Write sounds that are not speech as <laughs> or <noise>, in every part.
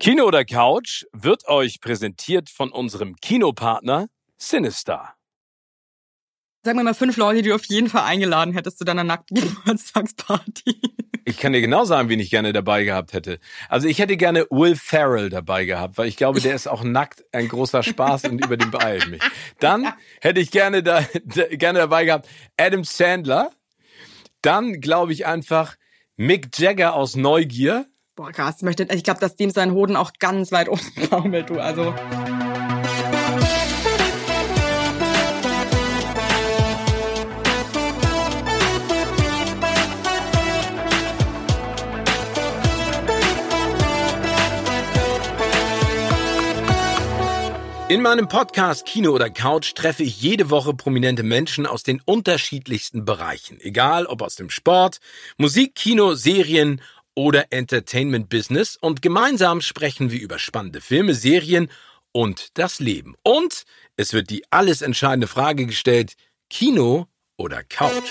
Kino oder Couch wird euch präsentiert von unserem Kinopartner Sinister. Sag mir mal fünf Leute, die du auf jeden Fall eingeladen hättest zu deiner nackten <laughs> Geburtstagsparty. Ich kann dir genau sagen, wen ich gerne dabei gehabt hätte. Also ich hätte gerne Will Ferrell dabei gehabt, weil ich glaube, der ist auch nackt ein großer Spaß und über den beeilt mich. Dann hätte ich gerne da, gerne dabei gehabt Adam Sandler. Dann glaube ich einfach Mick Jagger aus Neugier. Boah, krass. Ich, glaube, dass dem sein Hoden auch ganz weit unten <laughs> baumelt, du. Also. In meinem Podcast Kino oder Couch treffe ich jede Woche prominente Menschen aus den unterschiedlichsten Bereichen. Egal ob aus dem Sport, Musik, Kino, Serien oder Entertainment Business. Und gemeinsam sprechen wir über spannende Filme, Serien und das Leben. Und es wird die alles entscheidende Frage gestellt, Kino oder Couch.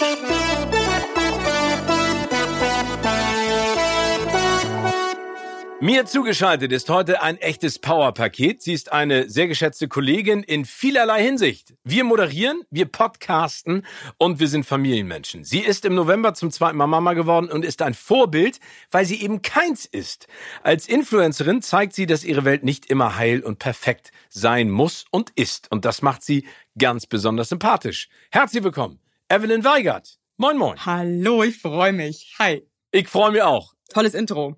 Mir zugeschaltet ist heute ein echtes Powerpaket. Sie ist eine sehr geschätzte Kollegin in vielerlei Hinsicht. Wir moderieren, wir podcasten und wir sind Familienmenschen. Sie ist im November zum zweiten Mal Mama geworden und ist ein Vorbild, weil sie eben keins ist. Als Influencerin zeigt sie, dass ihre Welt nicht immer heil und perfekt sein muss und ist. Und das macht sie ganz besonders sympathisch. Herzlich willkommen, Evelyn Weigert. Moin, moin. Hallo, ich freue mich. Hi. Ich freue mich auch. Tolles Intro.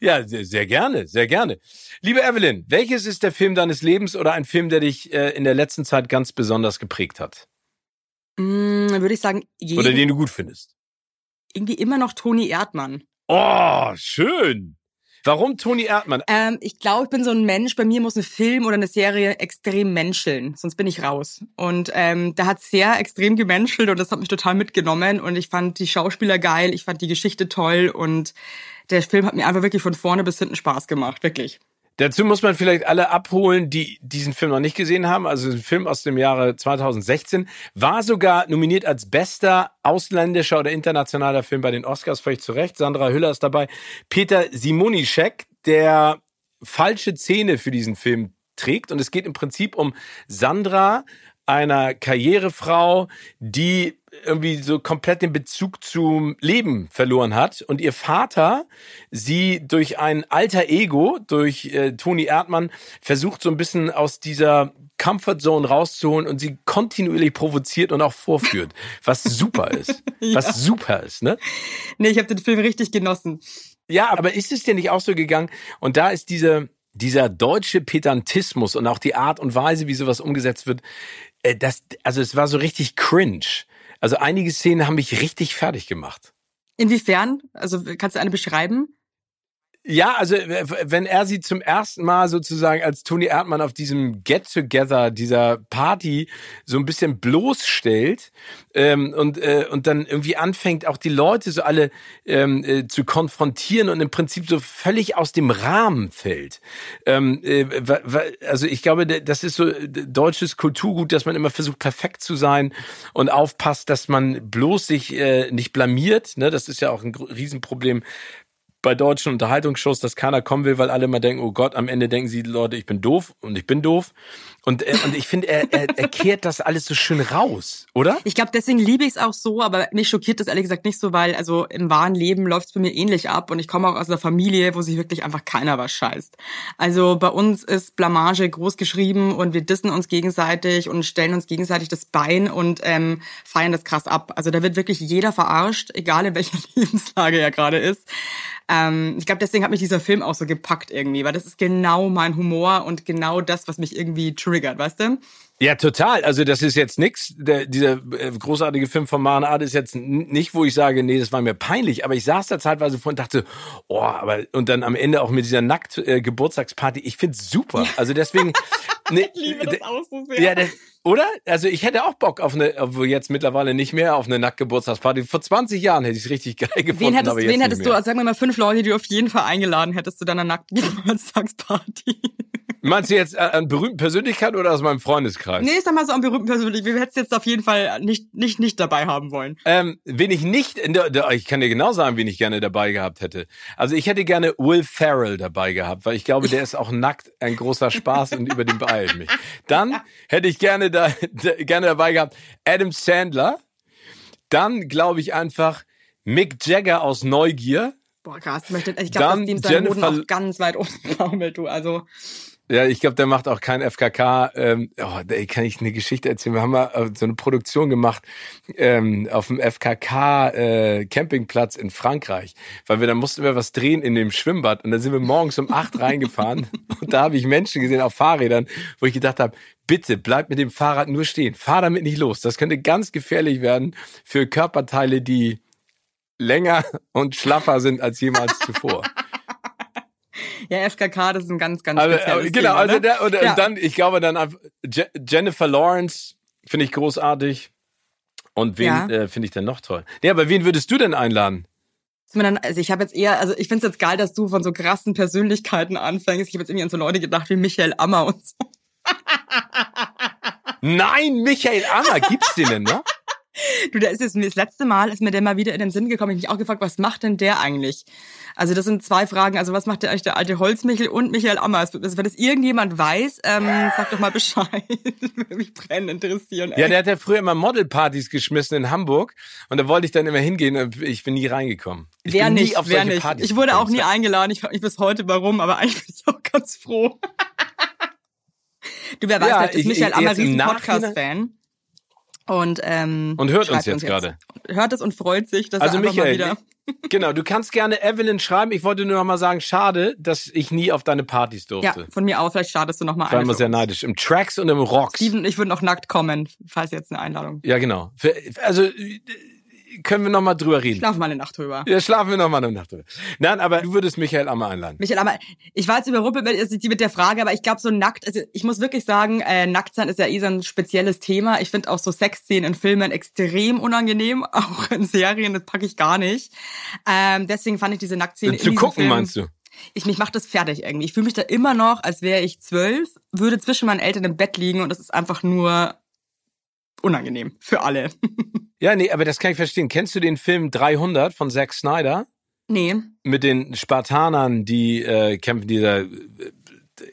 Ja, sehr, sehr, gerne, sehr gerne. Liebe Evelyn, welches ist der Film deines Lebens oder ein Film, der dich äh, in der letzten Zeit ganz besonders geprägt hat? Mm, würde ich sagen, jeden, oder den du gut findest? Irgendwie immer noch Toni Erdmann. Oh, schön. Warum Toni Erdmann? Ähm, ich glaube, ich bin so ein Mensch, bei mir muss ein Film oder eine Serie extrem menscheln, sonst bin ich raus. Und ähm, da hat sehr extrem gemenschelt und das hat mich total mitgenommen und ich fand die Schauspieler geil, ich fand die Geschichte toll und der Film hat mir einfach wirklich von vorne bis hinten Spaß gemacht, wirklich. Dazu muss man vielleicht alle abholen, die diesen Film noch nicht gesehen haben. Also ein Film aus dem Jahre 2016 war sogar nominiert als bester ausländischer oder internationaler Film bei den Oscars, völlig zu Recht. Sandra Hüller ist dabei. Peter Simonischek, der falsche Zähne für diesen Film trägt. Und es geht im Prinzip um Sandra, einer Karrierefrau, die irgendwie so komplett den Bezug zum Leben verloren hat und ihr Vater sie durch ein alter Ego, durch äh, Toni Erdmann, versucht so ein bisschen aus dieser Comfortzone rauszuholen und sie kontinuierlich provoziert und auch vorführt, was super ist. <laughs> ja. Was super ist, ne? Nee, ich habe den Film richtig genossen. Ja, aber ist es dir nicht auch so gegangen? Und da ist diese dieser deutsche Pedantismus und auch die Art und Weise, wie sowas umgesetzt wird, das, also es war so richtig cringe. Also einige Szenen haben mich richtig fertig gemacht. Inwiefern? Also kannst du eine beschreiben? Ja, also wenn er sie zum ersten Mal sozusagen als Toni Erdmann auf diesem Get-Together, dieser Party so ein bisschen bloßstellt ähm, und, äh, und dann irgendwie anfängt, auch die Leute so alle ähm, äh, zu konfrontieren und im Prinzip so völlig aus dem Rahmen fällt. Ähm, äh, also ich glaube, das ist so deutsches Kulturgut, dass man immer versucht, perfekt zu sein und aufpasst, dass man bloß sich äh, nicht blamiert. Ne? Das ist ja auch ein Riesenproblem bei deutschen Unterhaltungsshows, dass keiner kommen will, weil alle immer denken, oh Gott, am Ende denken sie, Leute, ich bin doof und ich bin doof. Und, äh, und ich finde, er, er, er kehrt das alles so schön raus, oder? Ich glaube, deswegen liebe ich es auch so, aber mich schockiert das ehrlich gesagt nicht so, weil also im wahren Leben läuft es bei mir ähnlich ab und ich komme auch aus einer Familie, wo sich wirklich einfach keiner was scheißt. Also bei uns ist Blamage groß geschrieben und wir dissen uns gegenseitig und stellen uns gegenseitig das Bein und ähm, feiern das krass ab. Also da wird wirklich jeder verarscht, egal in welcher <laughs> Lebenslage er gerade ist. Ähm, ich glaube, deswegen hat mich dieser Film auch so gepackt irgendwie, weil das ist genau mein Humor und genau das, was mich irgendwie triggert weißt du? Ja, total. Also das ist jetzt. Der, dieser äh, großartige Film von Maren Art ist jetzt nicht, wo ich sage, nee, das war mir peinlich. Aber ich saß da zeitweise vor und dachte, oh, aber und dann am Ende auch mit dieser nackt äh, Geburtstagsparty. Ich find's super. Also deswegen. <laughs> ne, ich liebe das auch so sehr. Ja, das, oder? Also ich hätte auch Bock auf eine, obwohl jetzt mittlerweile nicht mehr, auf eine Nacktgeburtstagsparty. Vor 20 Jahren hätte ich es richtig <laughs> geil gefunden. Wen hättest, wen hättest du, sagen wir mal fünf Leute, die du auf jeden Fall eingeladen hättest zu deiner Nacktgeburtstagsparty? Meinst du jetzt an berühmten Persönlichkeiten oder aus meinem Freundeskreis? Nee, sag mal so an berühmten Persönlichkeiten. Wir hätten es jetzt auf jeden Fall nicht, nicht, nicht dabei haben wollen. Ähm, wen ich nicht, in ich kann dir genau sagen, wen ich gerne dabei gehabt hätte. Also ich hätte gerne Will Ferrell dabei gehabt, weil ich glaube, der ist auch nackt ein großer Spaß und über den beeilt mich. Dann hätte ich gerne da, gerne dabei gehabt Adam Sandler. Dann glaube ich einfach Mick Jagger aus Neugier. Boah, krass. Ich, ich glaube, dass dem sein Boden auch ganz weit oben <laughs> baumelt, du. Also. Ja, ich glaube, der macht auch kein FKK. Ähm, oh, da kann ich eine Geschichte erzählen. Wir haben mal äh, so eine Produktion gemacht ähm, auf dem FKK äh, Campingplatz in Frankreich, weil wir da mussten wir was drehen in dem Schwimmbad und da sind wir morgens um acht reingefahren <laughs> und da habe ich Menschen gesehen auf Fahrrädern, wo ich gedacht habe, bitte bleib mit dem Fahrrad nur stehen, fahr damit nicht los. Das könnte ganz gefährlich werden für Körperteile, die länger und schlaffer sind als jemals zuvor. <laughs> Ja, FKK, das ist ein ganz, ganz aber, spezielles Genau, Thema, also ne? der, und, Ja. und dann, ich glaube dann Je Jennifer Lawrence finde ich großartig. Und wen Ja. äh, finde ich denn noch toll? Ja, aber wen würdest du denn einladen? Dann, also ich habe jetzt eher, also ich finde es jetzt geil, dass du von so krassen Persönlichkeiten anfängst. Ich habe jetzt irgendwie an so Leute gedacht wie Michael Ammer und so. Nein, Michael Ammer, gibt's den denn noch? <laughs> Du, der ist jetzt das letzte Mal, ist mir der mal wieder in den Sinn gekommen. Ich hab mich auch gefragt, was macht denn der eigentlich? Also das sind zwei Fragen. Also was macht der eigentlich der alte Holzmichel und Michael Ammer? Also, Wenn das irgendjemand weiß, ähm, sag doch mal Bescheid. <laughs> Würde mich brennend interessieren. Ey. Ja, der hat ja früher immer Modelpartys geschmissen in Hamburg und da wollte ich dann immer hingehen und ich bin nie reingekommen. Ich wer bin nie nicht, auf wer nicht. Partys Ich wurde auch nie eingeladen. Ich frage mich bis heute warum, aber eigentlich bin ich auch ganz froh. <laughs> du, wer weiß, Ja, vielleicht ist ich- Michael ich- Ammer riesen Nachhinein- Podcast-Fan. Und, ähm, Und hört uns jetzt gerade. Hört es und freut sich, dass Also er Michael, mal wieder... genau, du kannst gerne Evelyn schreiben. Ich wollte nur noch mal sagen, schade, dass ich nie auf deine Partys Ja, durfte. von mir auch. Vielleicht startest du noch mal Ich war immer sehr neidisch. Im Tracks und im Rocks. Steven, ich würde noch nackt kommen, falls jetzt eine Einladung. Ja, genau. Also können wir noch mal drüber reden. Schlaf mal eine Nacht drüber. Ja, schlafen wir noch mal eine Nacht drüber. Nein, aber du würdest Michael Ammer einladen. Michael, aber ich war jetzt überrumpelt mit, mit der Frage, aber ich glaube so nackt, also ich muss wirklich sagen, äh, Nacktsein ist ja eh so ein spezielles Thema. Ich finde auch so Sexszenen in Filmen extrem unangenehm, <laughs> auch in Serien, das packe ich gar nicht. Ähm, deswegen fand ich diese Nacktszene in Zu gucken, Film, meinst du? Ich, mich macht das fertig irgendwie. Ich fühle mich da immer noch, als wäre ich zwölf, würde zwischen meinen Eltern im Bett liegen und das ist einfach nur unangenehm für alle. <laughs> Ja, nee, aber das kann ich verstehen. Kennst du den Film 300 von Zack Snyder? nee. Mit den Spartanern, die äh, kämpfen, dieser... Äh,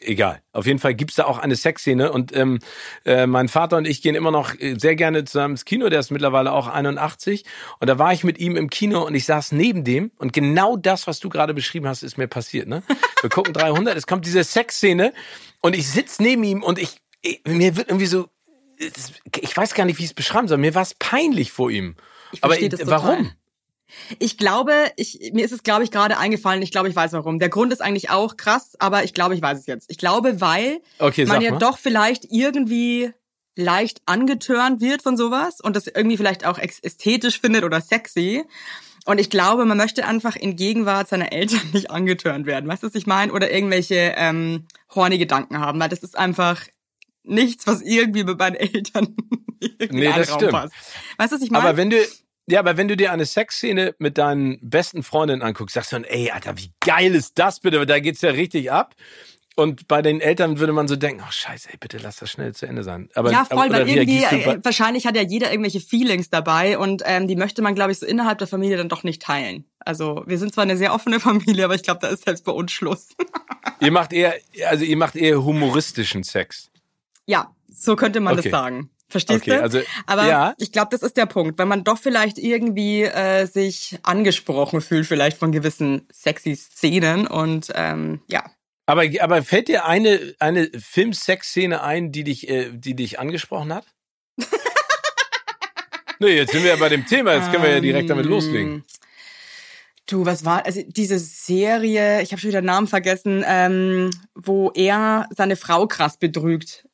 egal. Auf jeden Fall gibt's da auch eine Sexszene und ähm, äh, mein Vater und ich gehen immer noch äh, sehr gerne zusammen ins Kino, der ist mittlerweile auch 81 und da war ich mit ihm im Kino und ich saß neben dem und genau das, was du gerade beschrieben hast, ist mir passiert. Ne? Wir gucken 300, es kommt diese Sexszene und ich sitz neben ihm und ich, ich mir wird irgendwie so, ich weiß gar nicht, wie ich es beschreiben soll, mir war es peinlich vor ihm. Ich Aber das total. warum? Ich glaube, ich, mir ist es, glaube ich, gerade eingefallen. Ich glaube, ich weiß warum. Der Grund ist eigentlich auch krass, aber ich glaube, ich weiß es jetzt. Ich glaube, weil Okay, man ja mal. doch vielleicht irgendwie leicht angetörnt wird von sowas und das irgendwie vielleicht auch ästhetisch findet oder sexy. Und ich glaube, man möchte einfach in Gegenwart seiner Eltern <laughs> nicht angetörnt werden. Weißt du, was ich meine? Oder irgendwelche ähm, horny Gedanken haben, weil das ist einfach nichts, was irgendwie mit meinen Eltern <laughs> irgendwie Nee, das Raum stimmt. passt. Weißt du, was ich meine? Aber wenn du, ja, aber wenn du dir eine Sexszene mit deinen besten Freundinnen anguckst, sagst du dann, ey, Alter, wie geil ist das bitte? Da geht's ja richtig ab. Und bei den Eltern würde man so denken, ach scheiße, ey, bitte lass das schnell zu Ende sein. Aber, ja, voll, aber, weil irgendwie, äh, wahrscheinlich hat ja jeder irgendwelche Feelings dabei und ähm, die möchte man, glaube ich, so innerhalb der Familie dann doch nicht teilen. Also wir sind zwar eine sehr offene <laughs> Familie, aber ich glaube, da ist selbst bei uns Schluss. <laughs> ihr macht eher, also ihr macht eher humoristischen Sex. Ja, so könnte man Okay. das sagen. Verstehst Okay, du? also, aber ja. ich glaube, das ist der Punkt, wenn man doch vielleicht irgendwie äh, sich angesprochen fühlt, vielleicht von gewissen sexy Szenen und ähm, ja. Aber, aber fällt dir eine, eine Film-Sex-Szene ein, die dich, äh, die dich angesprochen hat? <laughs> nee, jetzt sind wir ja bei dem Thema, jetzt können wir ja direkt damit Ähm, loslegen. Du, was war, also diese Serie, ich habe schon wieder den Namen vergessen, ähm, wo er seine Frau krass betrügt.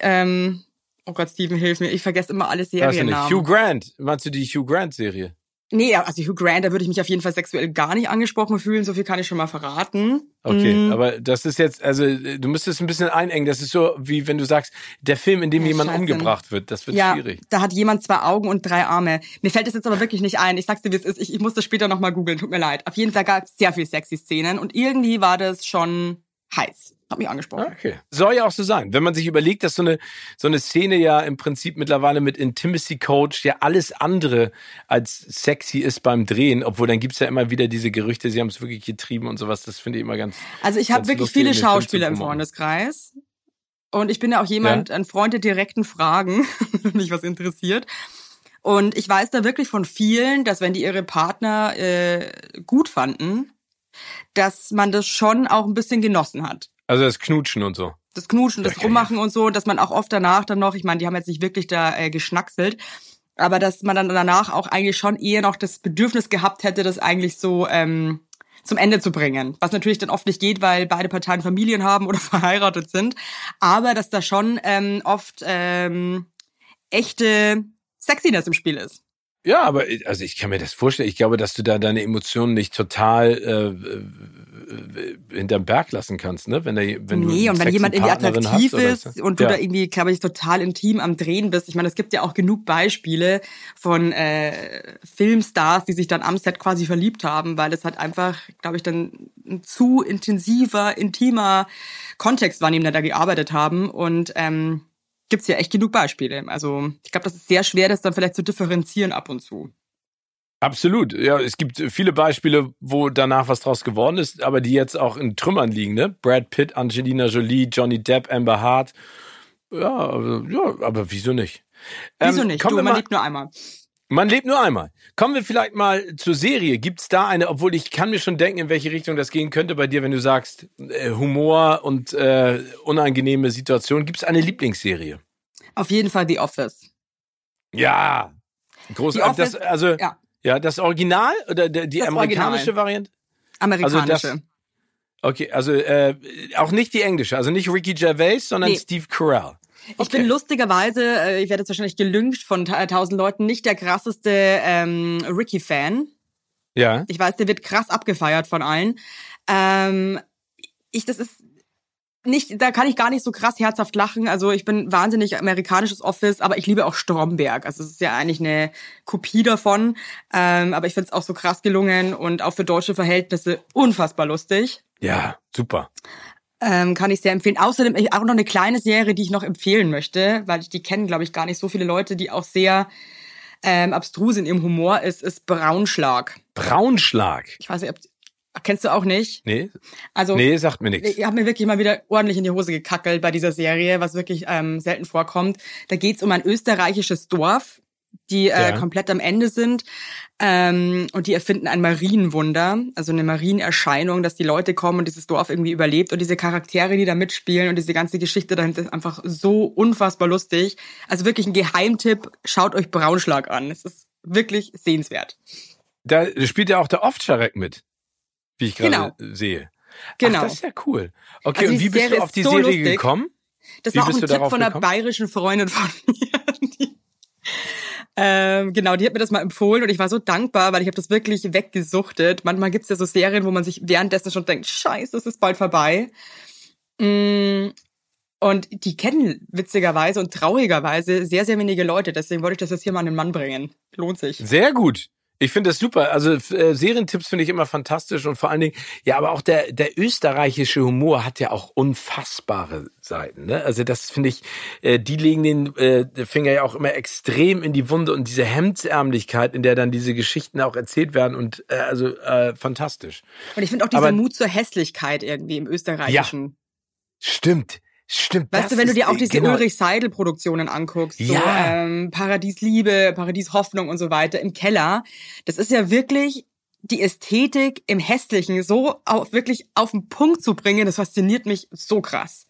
Ähm, oh Gott, Steven, hilf mir, ich vergesse immer alle. Seriennamen. Hugh Grant, meinst du die Hugh Grant-Serie? nee, also Hugh Grant, da würde ich mich auf jeden Fall sexuell gar nicht angesprochen fühlen, so viel kann ich schon mal verraten. Okay, Mm, aber das ist jetzt, also äh, du müsstest ein bisschen einengen. Das ist so, wie wenn du sagst, der Film, in dem Ja, jemand scheiße. umgebracht wird, das wird ja, schwierig. da hat jemand zwei Augen und drei Arme. Mir fällt das jetzt aber wirklich nicht ein. Ich sag's dir, wie es ist. Ich, ich muss das später nochmal googeln. Tut mir leid. Auf jeden Fall gab es sehr viel sexy Szenen und irgendwie war das schon heiß. Hat mich angesprochen. Okay. Soll ja auch so sein. Wenn man sich überlegt, dass so eine, so eine Szene ja im Prinzip mittlerweile mit Intimacy Coach ja alles andere als sexy ist beim Drehen, obwohl dann gibt's ja immer wieder diese Gerüchte, sie haben es wirklich getrieben und sowas. Das finde ich immer ganz. Also ich habe wirklich viele Schauspieler im Freundeskreis. Und ich bin ja auch jemand, ja? ein Freund der direkten Fragen, <laughs> wenn mich was interessiert. Und ich weiß da wirklich von vielen, dass wenn die ihre Partner äh, gut fanden, dass man das schon auch ein bisschen genossen hat. Also das Knutschen und so. Das Knutschen, das Rummachen und so, dass man auch oft danach dann noch, ich meine, die haben jetzt nicht wirklich da äh, geschnackselt, aber dass man dann danach auch eigentlich schon eher noch das Bedürfnis gehabt hätte, das eigentlich so ähm, zum Ende zu bringen. Was natürlich dann oft nicht geht, weil beide Parteien Familien haben oder <laughs> verheiratet sind. Aber dass da schon ähm, oft ähm, echte Sexiness im Spiel ist. Ja, aber also ich kann mir das vorstellen. Ich glaube, dass du da deine Emotionen nicht total äh, äh, hinterm Berg lassen kannst, ne? Wenn, der, wenn nee, und wenn jemand irgendwie attraktiv ist und du ja. da irgendwie, glaube ich, total intim am Drehen bist. Ich meine, es gibt ja auch genug Beispiele von äh, Filmstars, die sich dann am Set quasi verliebt haben, weil es halt einfach, glaube ich, dann ein zu intensiver, intimer Kontext war, in dem da gearbeitet haben. Und ähm, gibt's ja echt genug Beispiele. Also ich glaube, das ist sehr schwer, das dann vielleicht zu differenzieren ab und zu. Absolut. Ja, es gibt viele Beispiele, wo danach was draus geworden ist, aber die jetzt auch in Trümmern liegen, ne? Brad Pitt, Angelina Jolie, Johnny Depp, Amber Hart. Ja, aber, ja, aber wieso nicht? Wieso ähm, nicht? Du, man mal, lebt nur einmal. Man lebt nur einmal. Kommen wir vielleicht mal zur Serie. Gibt's da eine, obwohl ich kann mir schon denken, in welche Richtung das gehen könnte bei dir, wenn du sagst, äh, Humor und äh, unangenehme Situation. Gibt's eine Lieblingsserie? Auf jeden Fall The Office. Ja. Groß, The Office, das, also, ja. Ja, das Original oder die das amerikanische Original. Variante? Amerikanische. Also das, okay, also äh, auch nicht die englische, also nicht Ricky Gervais, sondern nee. Steve Carell. Okay. Ich bin lustigerweise, äh, ich werde jetzt wahrscheinlich gelüncht von tausend Leuten, nicht der krasseste ähm, Ricky-Fan. Ja. Ich weiß, der wird krass abgefeiert von allen. Ähm, ich, das ist nicht, da kann ich gar nicht so krass herzhaft lachen. Also ich bin wahnsinnig amerikanisches Office, aber ich liebe auch Stromberg. Also es ist ja eigentlich eine Kopie davon. Ähm, aber ich finde es auch so krass gelungen und auch für deutsche Verhältnisse unfassbar lustig. Ja, super. Ähm, kann ich sehr empfehlen. Außerdem auch noch eine kleine Serie, die ich noch empfehlen möchte, weil ich die kennen, glaube ich, gar nicht so viele Leute, die auch sehr ähm, abstrus in ihrem Humor ist, ist Braunschlag. Braunschlag? Ich weiß nicht, ob, kennst du auch nicht? Nee. Also, nee, sagt mir nichts. Ich habe mir wirklich mal wieder ordentlich in die Hose gekackelt bei dieser Serie, was wirklich ähm, selten vorkommt. Da geht's um ein österreichisches Dorf, die äh, ja. komplett am Ende sind. Ähm, und die erfinden ein Marienwunder, also eine Marienerscheinung, dass die Leute kommen und dieses Dorf irgendwie überlebt. Und diese Charaktere, die da mitspielen und diese ganze Geschichte dahinter ist einfach so unfassbar lustig. Also wirklich ein Geheimtipp, schaut euch Braunschlag an. Es ist wirklich sehenswert. Da spielt ja auch der Ovtcharek mit, wie ich gerade genau. sehe. Genau. Ach, das ist ja cool. Okay, also und wie bist du auf die so Serie lustig. gekommen? Das wie war auch ein Tipp von einer bayerischen Freundin von <laughs> mir. Die ähm, genau, die hat mir das mal empfohlen und ich war so dankbar, weil ich habe das wirklich weggesuchtet. Manchmal gibt's ja so Serien, wo man sich währenddessen schon denkt, scheiße, es ist bald vorbei. Mm, und die kennen witzigerweise und traurigerweise sehr, sehr wenige Leute. Deswegen wollte ich das jetzt hier mal an den Mann bringen. Lohnt sich. Sehr gut. Ich finde das super. Also äh, Serientipps finde ich immer fantastisch und vor allen Dingen, ja, aber auch der, der österreichische Humor hat ja auch unfassbare Seiten. Ne? Also das finde ich, äh, die legen den äh, Finger ja auch immer extrem in die Wunde und diese Hemdsärmlichkeit, in der dann diese Geschichten auch erzählt werden und äh, also äh, fantastisch. Und ich finde auch dieser aber, Mut zur Hässlichkeit irgendwie im österreichischen. Ja, stimmt. Stimmt. Weißt du, wenn du dir auch diese genau. Ulrich Seidel Produktionen anguckst, so, ja. ähm, Paradies Liebe, Paradies Hoffnung und so weiter im Keller, das ist ja wirklich die Ästhetik im Hässlichen so auf, wirklich auf den Punkt zu bringen, das fasziniert mich so krass.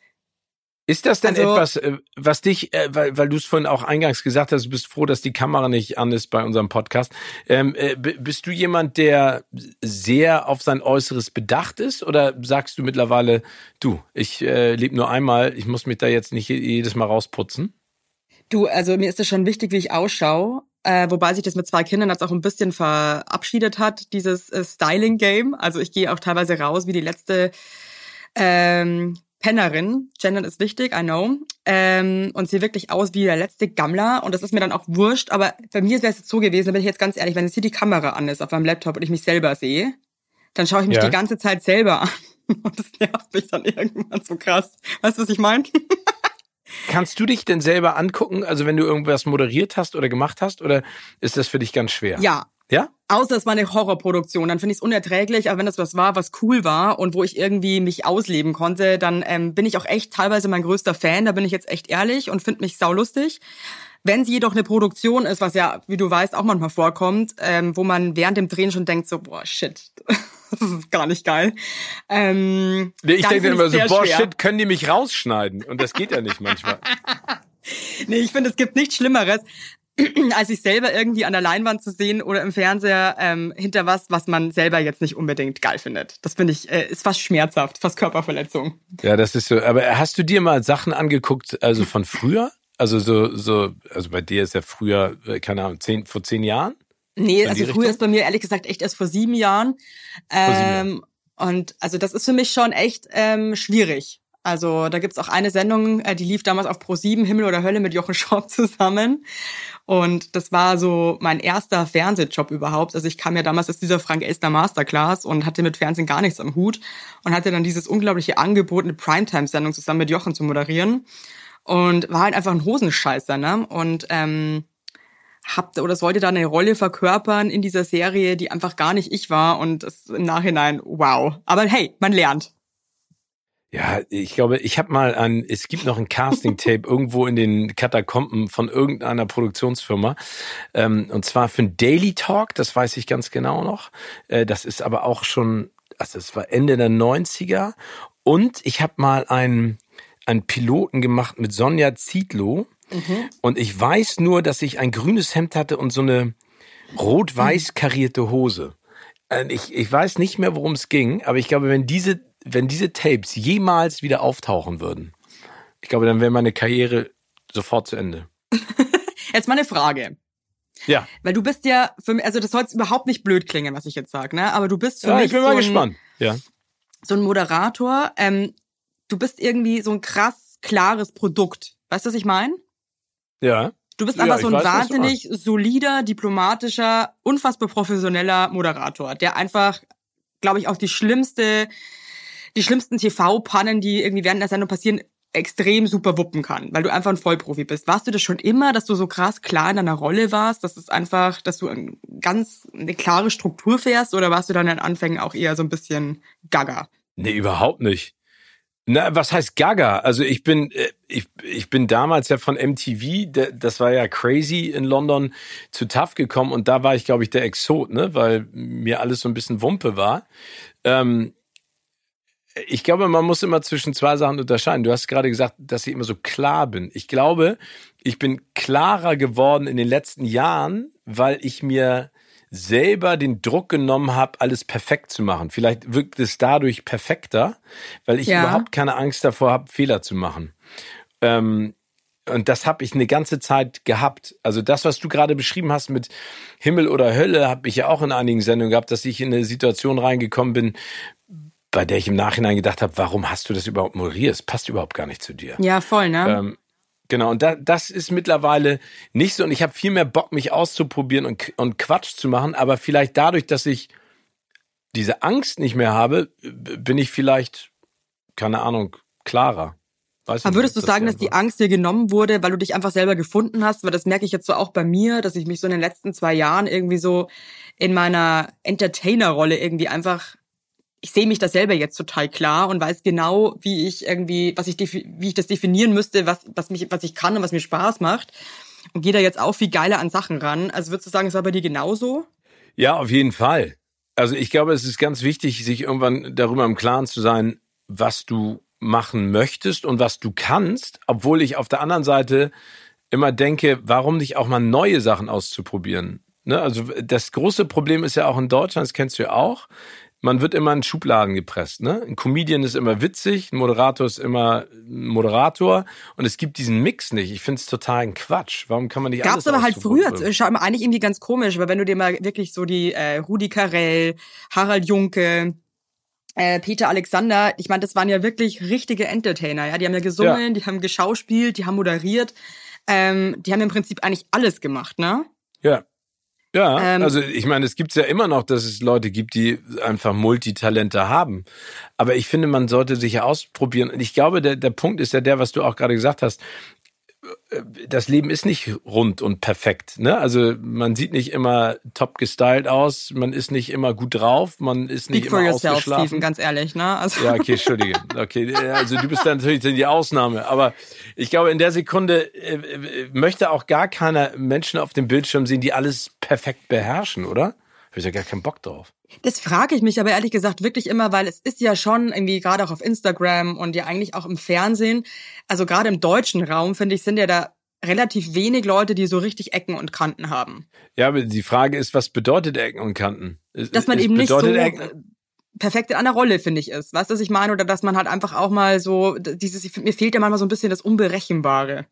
Ist das denn also, etwas, äh, was dich, äh, weil, weil du es vorhin auch eingangs gesagt hast, du bist froh, dass die Kamera nicht an ist bei unserem Podcast. Ähm, äh, bist du jemand, der sehr auf sein Äußeres bedacht ist? Oder sagst du mittlerweile, du, ich äh, lebe nur einmal, ich muss mich da jetzt nicht jedes Mal rausputzen? Du, also mir ist es schon wichtig, wie ich ausschaue. Äh, wobei sich das mit zwei Kindern jetzt auch ein bisschen verabschiedet hat, dieses äh, Styling-Game. Also ich gehe auch teilweise raus wie die letzte ähm, Pennerin. Gendern ist wichtig, I know. Ähm, und sieht wirklich aus wie der letzte Gammler. Und das ist mir dann auch wurscht. Aber bei mir wäre es jetzt so gewesen, da bin ich jetzt ganz ehrlich, wenn jetzt hier die Kamera an ist auf meinem Laptop und ich mich selber sehe, dann schaue ich mich ja. die ganze Zeit selber an. <laughs> Und das nervt mich dann irgendwann so krass. Weißt du, was ich meine? <laughs> Kannst du dich denn selber angucken, also wenn du irgendwas moderiert hast oder gemacht hast, oder ist das für dich ganz schwer? Ja. Ja? Außer es war eine Horrorproduktion, dann finde ich es unerträglich, aber wenn das was war, was cool war und wo ich irgendwie mich ausleben konnte, dann ähm, bin ich auch echt teilweise mein größter Fan, da bin ich jetzt echt ehrlich und finde mich saulustig. Wenn sie jedoch eine Produktion ist, was ja, wie du weißt, auch manchmal vorkommt, ähm, wo man während dem Drehen schon denkt, so, boah, shit, <laughs> das ist gar nicht geil. Ähm, Nee, ich denke immer so, boah, schwer. shit, können die mich rausschneiden? Und das geht ja nicht manchmal. <laughs> Nee, ich finde, es gibt nichts Schlimmeres, <clears throat> als sich selber irgendwie an der Leinwand zu sehen oder im Fernseher ähm, hinter was, was man selber jetzt nicht unbedingt geil findet. Das finde ich, äh, ist fast schmerzhaft, fast Körperverletzung. Ja, das ist so. Aber hast du dir mal Sachen angeguckt, also von früher? Also so, so, also bei dir ist ja früher, äh, keine Ahnung, zehn, vor zehn Jahren? Nee, also früher Richtung? ist bei mir ehrlich gesagt echt erst vor sieben Jahren. sieben Ähm, und also das ist für mich schon echt ähm, schwierig. Also da gibt's auch eine Sendung, äh, die lief damals auf Pro7, Himmel oder Hölle mit Jochen <laughs> Schropp zusammen. Und das war so mein erster Fernsehjob überhaupt. Also ich kam ja damals aus dieser Frank Elstner Masterclass und hatte mit Fernsehen gar nichts am Hut und hatte dann dieses unglaubliche Angebot, eine Primetime-Sendung zusammen mit Jochen zu moderieren. Und war halt einfach ein Hosenscheißer, ne? Und ähm, hab oder sollte da eine Rolle verkörpern in dieser Serie, die einfach gar nicht ich war und das im Nachhinein wow. Aber hey, man lernt. Ja, ich glaube, ich habe mal ein, es gibt noch ein Casting-Tape irgendwo in den Katakomben von irgendeiner Produktionsfirma. Ähm, und zwar für ein Daily Talk, das weiß ich ganz genau noch. Äh, das ist aber auch schon, also es war Ende der 90er. Und ich habe mal einen, einen Piloten gemacht mit Sonja Zietlow. Und ich weiß nur, dass ich ein grünes Hemd hatte und so eine rot-weiß karierte Hose. Äh, Ich, ich weiß nicht mehr, worum es ging, aber ich glaube, wenn diese, wenn diese Tapes jemals wieder auftauchen würden, ich glaube, dann wäre meine Karriere sofort zu Ende. <laughs> Jetzt mal eine Frage. Ja, Weil du bist ja, für mich, also das soll jetzt überhaupt nicht blöd klingen, was ich jetzt sage, ne? Aber du bist für ja mich ich bin so, mal ein, gespannt. Ja. so ein Moderator. Ähm, du bist irgendwie so ein krass klares Produkt. Weißt du, was ich meine? Ja. Du bist Ja, einfach ich so ein weiß, wahnsinnig solider, diplomatischer, unfassbar professioneller Moderator, der einfach, glaube ich, auch die schlimmste, die schlimmsten TV-Pannen, die irgendwie während der Sendung passieren, extrem super wuppen kann, weil du einfach ein Vollprofi bist. Warst du das schon immer, dass du so krass klar in deiner Rolle warst, dass es einfach, dass du ein, ganz eine klare Struktur fährst oder warst du dann den Anfängen auch eher so ein bisschen gaga? Nee, überhaupt nicht. Na, was heißt Gaga? Also ich bin, äh, ich, ich bin damals ja von MTV, das war ja crazy in London, zu TAF gekommen und da war ich, glaube ich, der Exot, ne, weil mir alles so ein bisschen Wumpe war. Ähm, ich glaube, man muss immer zwischen zwei Sachen unterscheiden. Du hast gerade gesagt, dass ich immer so klar bin. Ich glaube, ich bin klarer geworden in den letzten Jahren, weil ich mir selber den Druck genommen habe, alles perfekt zu machen. Vielleicht wirkt es dadurch perfekter, weil ich Ja. überhaupt keine Angst davor habe, Fehler zu machen. Ähm, und das habe ich eine ganze Zeit gehabt. Also das, was du gerade beschrieben hast mit Himmel oder Hölle, habe ich ja auch in einigen Sendungen gehabt, dass ich in eine Situation reingekommen bin, bei der ich im Nachhinein gedacht habe, warum hast du das überhaupt moderiert? Es passt überhaupt gar nicht zu dir. Ja, voll, ne? Ähm, genau, und da, das ist mittlerweile nicht so. Und ich habe viel mehr Bock, mich auszuprobieren und, und Quatsch zu machen. Aber vielleicht dadurch, dass ich diese Angst nicht mehr habe, bin ich vielleicht, keine Ahnung, klarer. Weiß Aber nicht, würdest du ob sagen, dass die die Angst dir genommen wurde, weil du dich einfach selber gefunden hast? Weil das merke ich jetzt so auch bei mir, dass ich mich so in den letzten zwei Jahren irgendwie so in meiner Entertainer-Rolle irgendwie einfach, ich sehe mich da selber jetzt total klar und weiß genau, wie ich irgendwie, was ich, wie ich das definieren müsste, was, was mich, was ich kann und was mir Spaß macht. Und gehe da jetzt auch viel geiler an Sachen ran. Also würdest du sagen, es war bei dir genauso? Ja, auf jeden Fall. Also ich glaube, es ist ganz wichtig, sich irgendwann darüber im Klaren zu sein, was du machen möchtest und was du kannst, obwohl ich auf der anderen Seite immer denke, warum nicht auch mal neue Sachen auszuprobieren? Ne? Also das große Problem ist ja auch in Deutschland, das kennst du ja auch, man wird immer in Schubladen gepresst. Ne? Ein Comedian ist immer witzig, ein Moderator ist immer ein Moderator und es gibt diesen Mix nicht. Ich finde es total ein Quatsch. Warum kann man nicht Gab's alles aber halt früher, ausprobieren? schau mal, eigentlich irgendwie ganz komisch, weil wenn du dir mal wirklich so die äh, Rudi Carell, Harald Junke, äh, Peter Alexander, ich meine, das waren ja wirklich richtige Entertainer, ja, die haben ja gesungen, die haben geschauspielt, die haben moderiert, ähm, die haben im Prinzip eigentlich alles gemacht, ne? Ja. Ja, ähm, also ich meine, es gibt ja immer noch, dass es Leute gibt, die einfach Multitalente haben. Aber ich finde, man sollte sich ja ausprobieren. Und ich glaube, der, der Punkt ist ja der, was du auch gerade gesagt hast das Leben ist nicht rund und perfekt. Ne? Also man sieht nicht immer top gestylt aus, man ist nicht immer gut drauf, man ist Speak nicht for immer yourself, ausgeschlafen. Steven, ganz ehrlich, ne? Also ja, okay, entschuldige. Okay, also du bist dann natürlich die Ausnahme, aber ich glaube, in der Sekunde äh, äh, möchte auch gar keiner Menschen auf dem Bildschirm sehen, die alles perfekt beherrschen, oder? Habe ich ja gar keinen Bock drauf. Das frage ich mich aber ehrlich gesagt wirklich immer, weil es ist ja schon irgendwie gerade auch auf Instagram und ja eigentlich auch im Fernsehen, also gerade im deutschen Raum, finde ich, sind ja da relativ wenig Leute, die so richtig Ecken und Kanten haben. Ja, aber die Frage ist, was bedeutet Ecken und Kanten? Dass man es eben nicht so Ecken perfekt in einer Rolle, finde ich, ist. Weißt du, was ich meine? Oder dass man halt einfach auch mal so, dieses, mir fehlt ja manchmal so ein bisschen das Unberechenbare.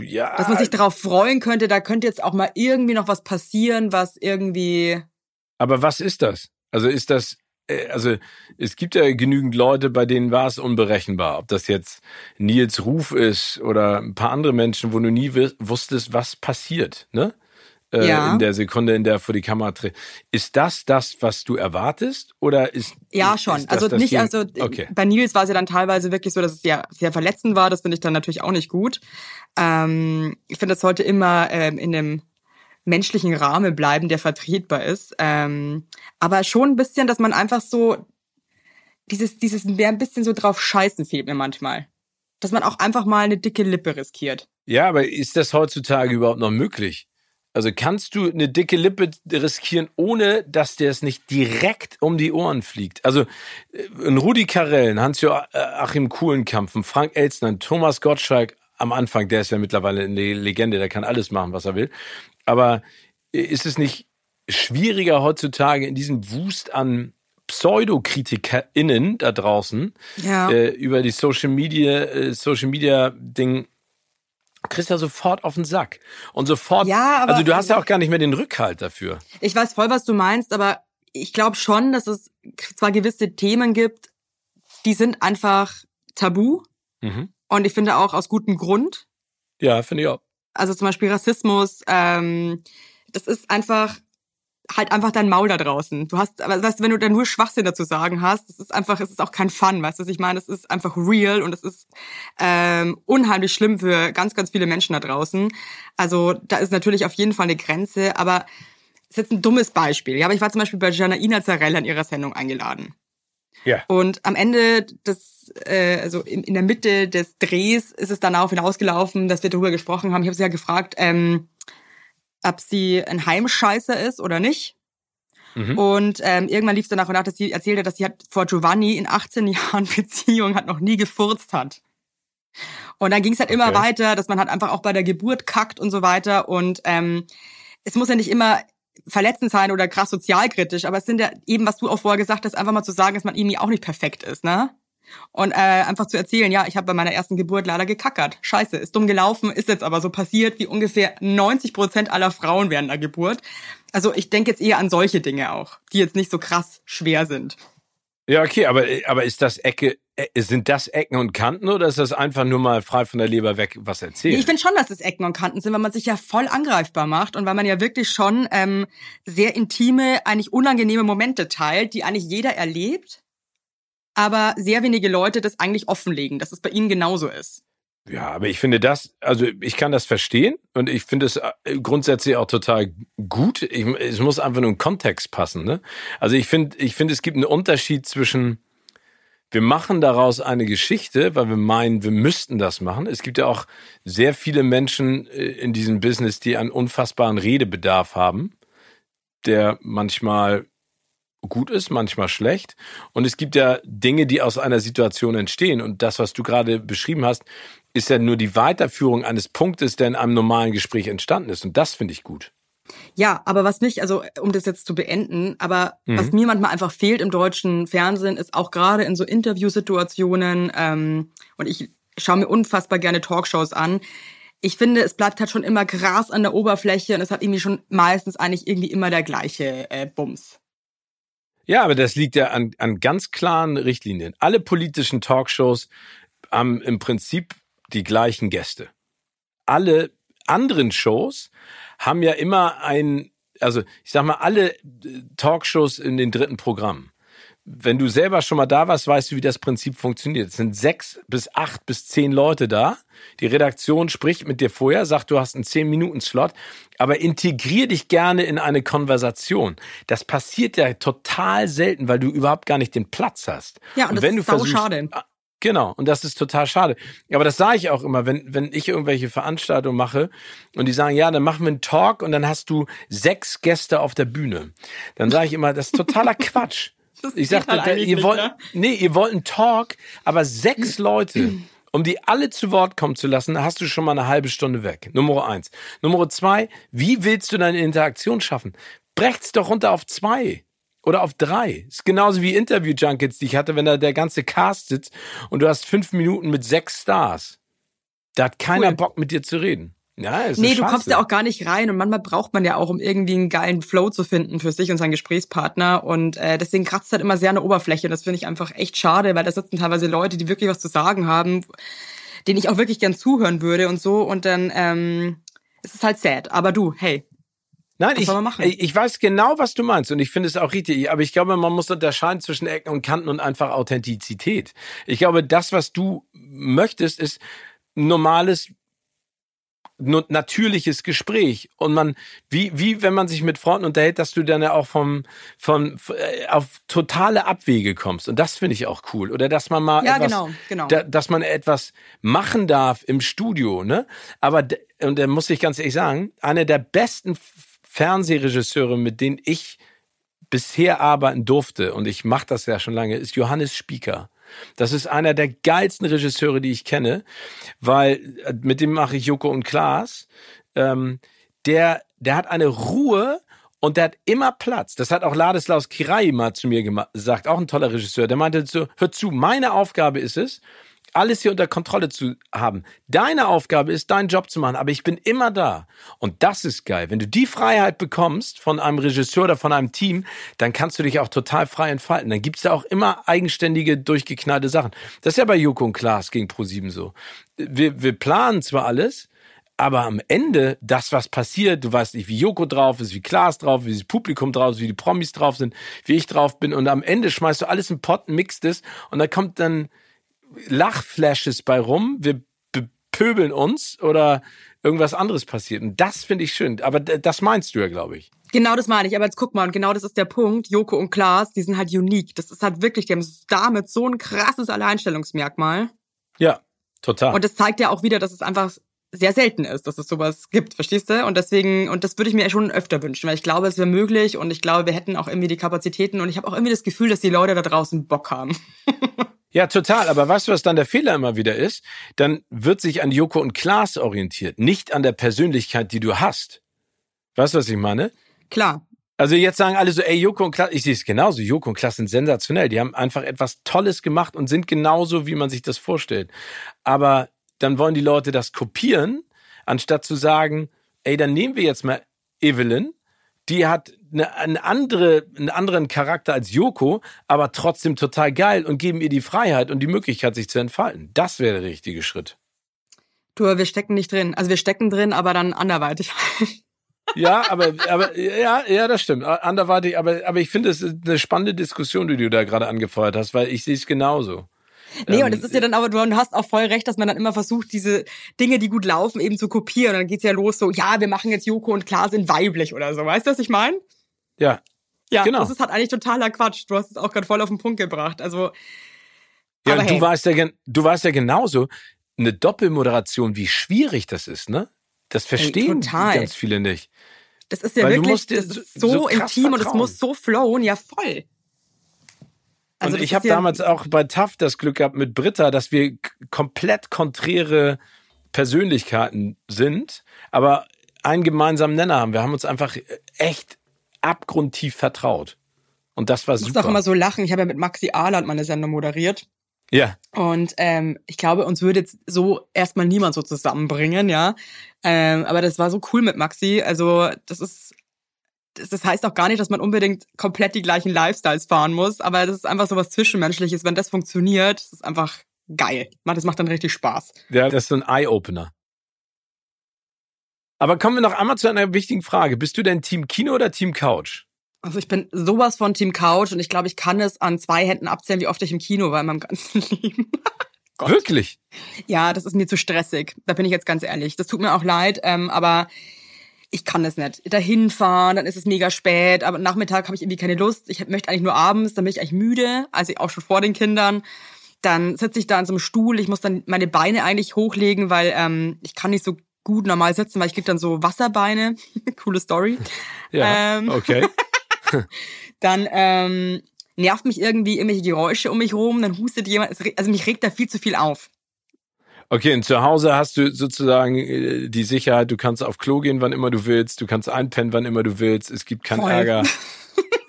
Ja. Dass man sich darauf freuen könnte, da könnte jetzt auch mal irgendwie noch was passieren, was irgendwie aber was ist das? Also ist das, äh, also es gibt ja genügend Leute, bei denen war es unberechenbar. Ob das jetzt Nils Ruf ist oder ein paar andere Menschen, wo du nie wusstest, was passiert, ne? Äh, ja. In der Sekunde, in der vor die Kamera tritt. Ist das das, was du erwartest? Oder ist. Ja, schon. Ist also nicht, also okay. bei Nils war es ja dann teilweise wirklich so, dass es sehr, sehr verletzend war. Das finde ich dann natürlich auch nicht gut. Ähm, ich finde, das sollte immer ähm, in einem menschlichen Rahmen bleiben, der vertretbar ist. Ähm, aber schon ein bisschen, dass man einfach so dieses, dieses mehr ein bisschen so drauf scheißen fehlt mir manchmal. Dass man auch einfach mal eine dicke Lippe riskiert. Ja, aber ist das heutzutage überhaupt noch möglich? Also kannst du eine dicke Lippe riskieren, ohne dass der es nicht direkt um die Ohren fliegt? Also äh, ein Rudi Carell, ein Hans-Joachim Kuhlenkampf, ein Frank Elstner, ein Thomas Gottschalk am Anfang, der ist ja mittlerweile eine Legende, der kann alles machen, was er will. Aber ist es nicht schwieriger heutzutage in diesem Wust an PseudokritikerInnen da draußen ja. äh, über die Social Media, äh, Social Media Ding kriegst ja sofort auf den Sack und sofort. Ja, aber also du hast ja auch gar nicht mehr den Rückhalt dafür. Ich weiß voll, was du meinst, aber ich glaube schon, dass es zwar gewisse Themen gibt, die sind einfach tabu mhm. und ich finde auch aus gutem Grund. Ja, finde ich auch. Also zum Beispiel Rassismus, ähm, das ist einfach halt einfach dein Maul da draußen. Du hast, weißt du, wenn du da nur Schwachsinn dazu sagen hast, das ist einfach, es ist auch kein Fun, weißt du, was ich meine? Es ist einfach real und es ist ähm, unheimlich schlimm für ganz, ganz viele Menschen da draußen. Also da ist natürlich auf jeden Fall eine Grenze, aber das ist jetzt ein dummes Beispiel. Ja, aber ich war zum Beispiel bei Janaina Zarella in ihrer Sendung eingeladen. Ja. Und am Ende des, äh, also in, in der Mitte des Drehs ist es dann darauf hinausgelaufen, dass wir darüber gesprochen haben. Ich habe sie ja gefragt, ähm, ob sie ein Heimscheißer ist oder nicht. Mhm. Und ähm, irgendwann lief es danach und nach, dass sie erzählte, dass sie hat vor Giovanni in 18 <laughs> Jahren Beziehung hat noch nie gefurzt hat. Und dann ging es halt okay. immer weiter, dass man halt einfach auch bei der Geburt kackt und so weiter. Und ähm, es muss ja nicht immer verletzend sein oder krass sozialkritisch, aber es sind ja eben, was du auch vorher gesagt hast, einfach mal zu sagen, dass man irgendwie auch nicht perfekt ist, ne? Und äh, einfach zu erzählen, ja, ich habe bei meiner ersten Geburt leider gekackert. Scheiße, ist dumm gelaufen, ist jetzt aber so passiert, wie ungefähr 90 Prozent aller Frauen während der Geburt. Also ich denke jetzt eher an solche Dinge auch, die jetzt nicht so krass schwer sind. Ja, okay, aber, aber ist das Ecke, äh, sind das Ecken und Kanten oder ist das einfach nur mal frei von der Leber weg was erzählt? Nee, ich finde schon, dass es Ecken und Kanten sind, weil man sich ja voll angreifbar macht und weil man ja wirklich schon ähm, sehr intime, eigentlich unangenehme Momente teilt, die eigentlich jeder erlebt, aber sehr wenige Leute das eigentlich offenlegen, dass es bei ihnen genauso ist. Ja, aber ich finde das, also ich kann das verstehen und ich finde es äh, grundsätzlich auch total gut. Ich, es muss einfach nur ein Kontext passen. Ne? Also ich finde, ich finde, es gibt einen Unterschied zwischen, wir machen daraus eine Geschichte, weil wir meinen, wir müssten das machen. Es gibt ja auch sehr viele Menschen äh, in diesem Business, die einen unfassbaren Redebedarf haben, der manchmal gut ist, manchmal schlecht. Und es gibt ja Dinge, die aus einer Situation entstehen. Und das, was du gerade beschrieben hast, ist ja nur die Weiterführung eines Punktes, der in einem normalen Gespräch entstanden ist. Und das finde ich gut. Ja, aber was mich, also um das jetzt zu beenden, aber mhm. was mir manchmal einfach fehlt im deutschen Fernsehen, ist auch gerade in so Interviewsituationen, ähm, und ich schaue mir unfassbar gerne Talkshows an. Ich finde, es bleibt halt schon immer Gras an der Oberfläche und es hat irgendwie schon meistens eigentlich irgendwie immer der gleiche äh, Bums. Ja, aber das liegt ja an, an ganz klaren Richtlinien. Alle politischen Talkshows haben im Prinzip die gleichen Gäste. Alle anderen Shows haben ja immer ein also ich sag mal, alle äh, Talkshows in den dritten Programmen wenn du selber schon mal da warst, weißt du, wie das Prinzip funktioniert. Es sind sechs bis acht bis zehn Leute da. Die Redaktion spricht mit dir vorher, sagt, du hast einen zehn Minuten Slot, aber integrier dich gerne in eine Konversation. Das passiert ja total selten, weil du überhaupt gar nicht den Platz hast. Ja, und, und das wenn ist du versuchst, schade. Ah, genau, und das ist total schade. Aber das sage ich auch immer, wenn, wenn ich irgendwelche Veranstaltungen mache und die sagen, ja, dann machen wir einen Talk und dann hast du sechs Gäste auf der Bühne. Dann sage ich immer, das ist totaler <laughs> Quatsch. Das ich sagte, halt ihr wollt, ne? nee, ihr wollt einen Talk, aber sechs Leute, <clears throat> um die alle zu Wort kommen zu lassen, hast du schon mal eine halbe Stunde weg. Nummer eins. Nummer zwei, wie willst du deine Interaktion schaffen? Brecht's doch runter auf zwei oder auf drei. Ist genauso wie Interview-Junkets, die ich hatte, wenn da der ganze Cast sitzt und du hast fünf Minuten mit sechs Stars. Da hat keiner cool. Bock mit dir zu reden. Ja, ist nee, du kommst ja auch gar nicht rein und manchmal braucht man ja auch, um irgendwie einen geilen Flow zu finden für sich und seinen Gesprächspartner und äh, deswegen kratzt halt immer sehr an der Oberfläche und das finde ich einfach echt schade, weil da sitzen teilweise Leute, die wirklich was zu sagen haben, denen ich auch wirklich gern zuhören würde und so und dann ähm, es ist halt sad, aber du, hey, Nein, ich, ich weiß genau, was du meinst und ich finde es auch richtig. Aber ich glaube, man muss unterscheiden zwischen Ecken und Kanten und einfach Authentizität. Ich glaube, das, was du möchtest, ist normales natürliches Gespräch und man wie wie wenn man sich mit Freunden unterhält, dass du dann ja auch vom von äh, auf totale Abwege kommst und das finde ich auch cool oder dass man mal ja, etwas, genau, genau. Da, dass man etwas machen darf im Studio, ne? Aber und da muss ich ganz ehrlich sagen, einer der besten Fernsehregisseure, mit denen ich bisher arbeiten durfte und ich mache das ja schon lange, ist Johannes Spieker. Das ist einer der geilsten Regisseure, die ich kenne, weil äh, mit dem mache ich Joko und Klaas. Ähm, der, der hat eine Ruhe und der hat immer Platz. Das hat auch Ladislaus Kirai mal zu mir gesagt, auch ein toller Regisseur. Der meinte so, hör zu, meine Aufgabe ist es, alles hier unter Kontrolle zu haben. Deine Aufgabe ist, deinen Job zu machen, aber ich bin immer da. Und das ist geil. Wenn du die Freiheit bekommst von einem Regisseur oder von einem Team, dann kannst du dich auch total frei entfalten. Dann gibt's da auch immer eigenständige, durchgeknallte Sachen. Das ist ja bei Joko und Klaas gegen Pro7 so. Wir, wir planen zwar alles, aber am Ende, das, was passiert, du weißt nicht, wie Joko drauf ist, wie Klaas drauf wie das Publikum drauf ist, wie die Promis drauf sind, wie ich drauf bin. Und am Ende schmeißt du alles in Pott, mixt es und da kommt dann Lachflashes bei rum, wir bepöbeln uns oder irgendwas anderes passiert. Und das finde ich schön. Aber das meinst du ja, glaube ich. Genau das meine ich. Aber jetzt guck mal, und genau das ist der Punkt. Joko und Klaas, die sind halt unique. Das ist halt wirklich, die haben damit so ein krasses Alleinstellungsmerkmal. Ja, total. Und das zeigt ja auch wieder, dass es einfach sehr selten ist, dass es sowas gibt, verstehst du? Und deswegen, und das würde ich mir schon öfter wünschen, weil ich glaube, es wäre möglich und ich glaube, wir hätten auch irgendwie die Kapazitäten und ich habe auch irgendwie das Gefühl, dass die Leute da draußen Bock haben. <laughs> Ja, total. Aber weißt du, was dann der Fehler immer wieder ist? Dann wird sich an Joko und Klaas orientiert, nicht an der Persönlichkeit, die du hast. Weißt du, was ich meine? Klar. Also jetzt sagen alle so, ey, Joko und Klaas, ich sehe es genauso. Joko und Klaas sind sensationell. Die haben einfach etwas Tolles gemacht und sind genauso, wie man sich das vorstellt. Aber dann wollen die Leute das kopieren, anstatt zu sagen, ey, dann nehmen wir jetzt mal Evelyn, die hat eine, eine andere, einen anderen Charakter als Yoko, aber trotzdem total geil und geben ihr die Freiheit und die Möglichkeit, sich zu entfalten. Das wäre der richtige Schritt. Du, wir stecken nicht drin. Also wir stecken drin, aber dann anderweitig. <laughs> ja, aber, aber ja, ja, das stimmt. Anderweitig, aber, aber ich finde, es ist eine spannende Diskussion, die du da gerade angefeuert hast, weil ich sehe es genauso. Nee, ähm, und es ist ja dann aber, du hast auch voll recht, dass man dann immer versucht, diese Dinge, die gut laufen, eben zu kopieren. Und dann geht's ja los so, ja, wir machen jetzt Joko und Klaas in weiblich oder so. Weißt du, was ich meine? Ja. Ja, genau. das ist halt eigentlich totaler Quatsch. Du hast es auch gerade voll auf den Punkt gebracht. Also. Ja, aber du hey. weißt ja, du weißt ja genauso, eine Doppelmoderation, wie schwierig das ist, ne? Das verstehen hey, ganz viele nicht. Das ist ja Weil wirklich das ist so, so intim vertrauen. und es muss so flowen, ja voll. Also und ich habe ja damals auch bei TAF das Glück gehabt mit Britta, dass wir komplett konträre Persönlichkeiten sind, aber einen gemeinsamen Nenner haben. Wir haben uns einfach echt abgrundtief vertraut. Und das war super. Ich muss auch immer so lachen. Ich habe ja mit Maxi Ahland meine Sendung moderiert. Ja. Und ähm, ich glaube, uns würde jetzt so erstmal niemand so zusammenbringen, ja. Ähm, aber das war so cool mit Maxi. Also das ist, das heißt auch gar nicht, dass man unbedingt komplett die gleichen Lifestyles fahren muss. Aber das ist einfach so was Zwischenmenschliches. Wenn das funktioniert, das ist einfach geil. Das macht dann richtig Spaß. Ja, das ist so ein Eye-Opener. Aber kommen wir noch einmal zu einer wichtigen Frage. Bist du denn Team Kino oder Team Couch? Also ich bin sowas von Team Couch und ich glaube, ich kann es an zwei Händen abzählen, wie oft ich im Kino war in meinem ganzen <laughs> Leben. Wirklich? Ja, das ist mir zu stressig. Da bin ich jetzt ganz ehrlich. Das tut mir auch leid, ähm, aber ich kann es nicht. Dahin fahren, dann ist es mega spät, aber Nachmittag habe ich irgendwie keine Lust. Ich möchte eigentlich nur abends, dann bin ich eigentlich müde, also auch schon vor den Kindern. Dann sitze ich da an so einem Stuhl, ich muss dann meine Beine eigentlich hochlegen, weil ähm, ich kann nicht so gut normal sitzen, weil ich krieg dann so Wasserbeine. <laughs> Coole Story. Ja, ähm, okay. <laughs> dann ähm, nervt mich irgendwie irgendwelche Geräusche um mich rum, dann hustet jemand. Also mich regt da viel zu viel auf. Okay, und zu Hause hast du sozusagen äh, die Sicherheit, du kannst auf Klo gehen, wann immer du willst, du kannst einpennen, wann immer du willst, es gibt keinen Ärger. <laughs>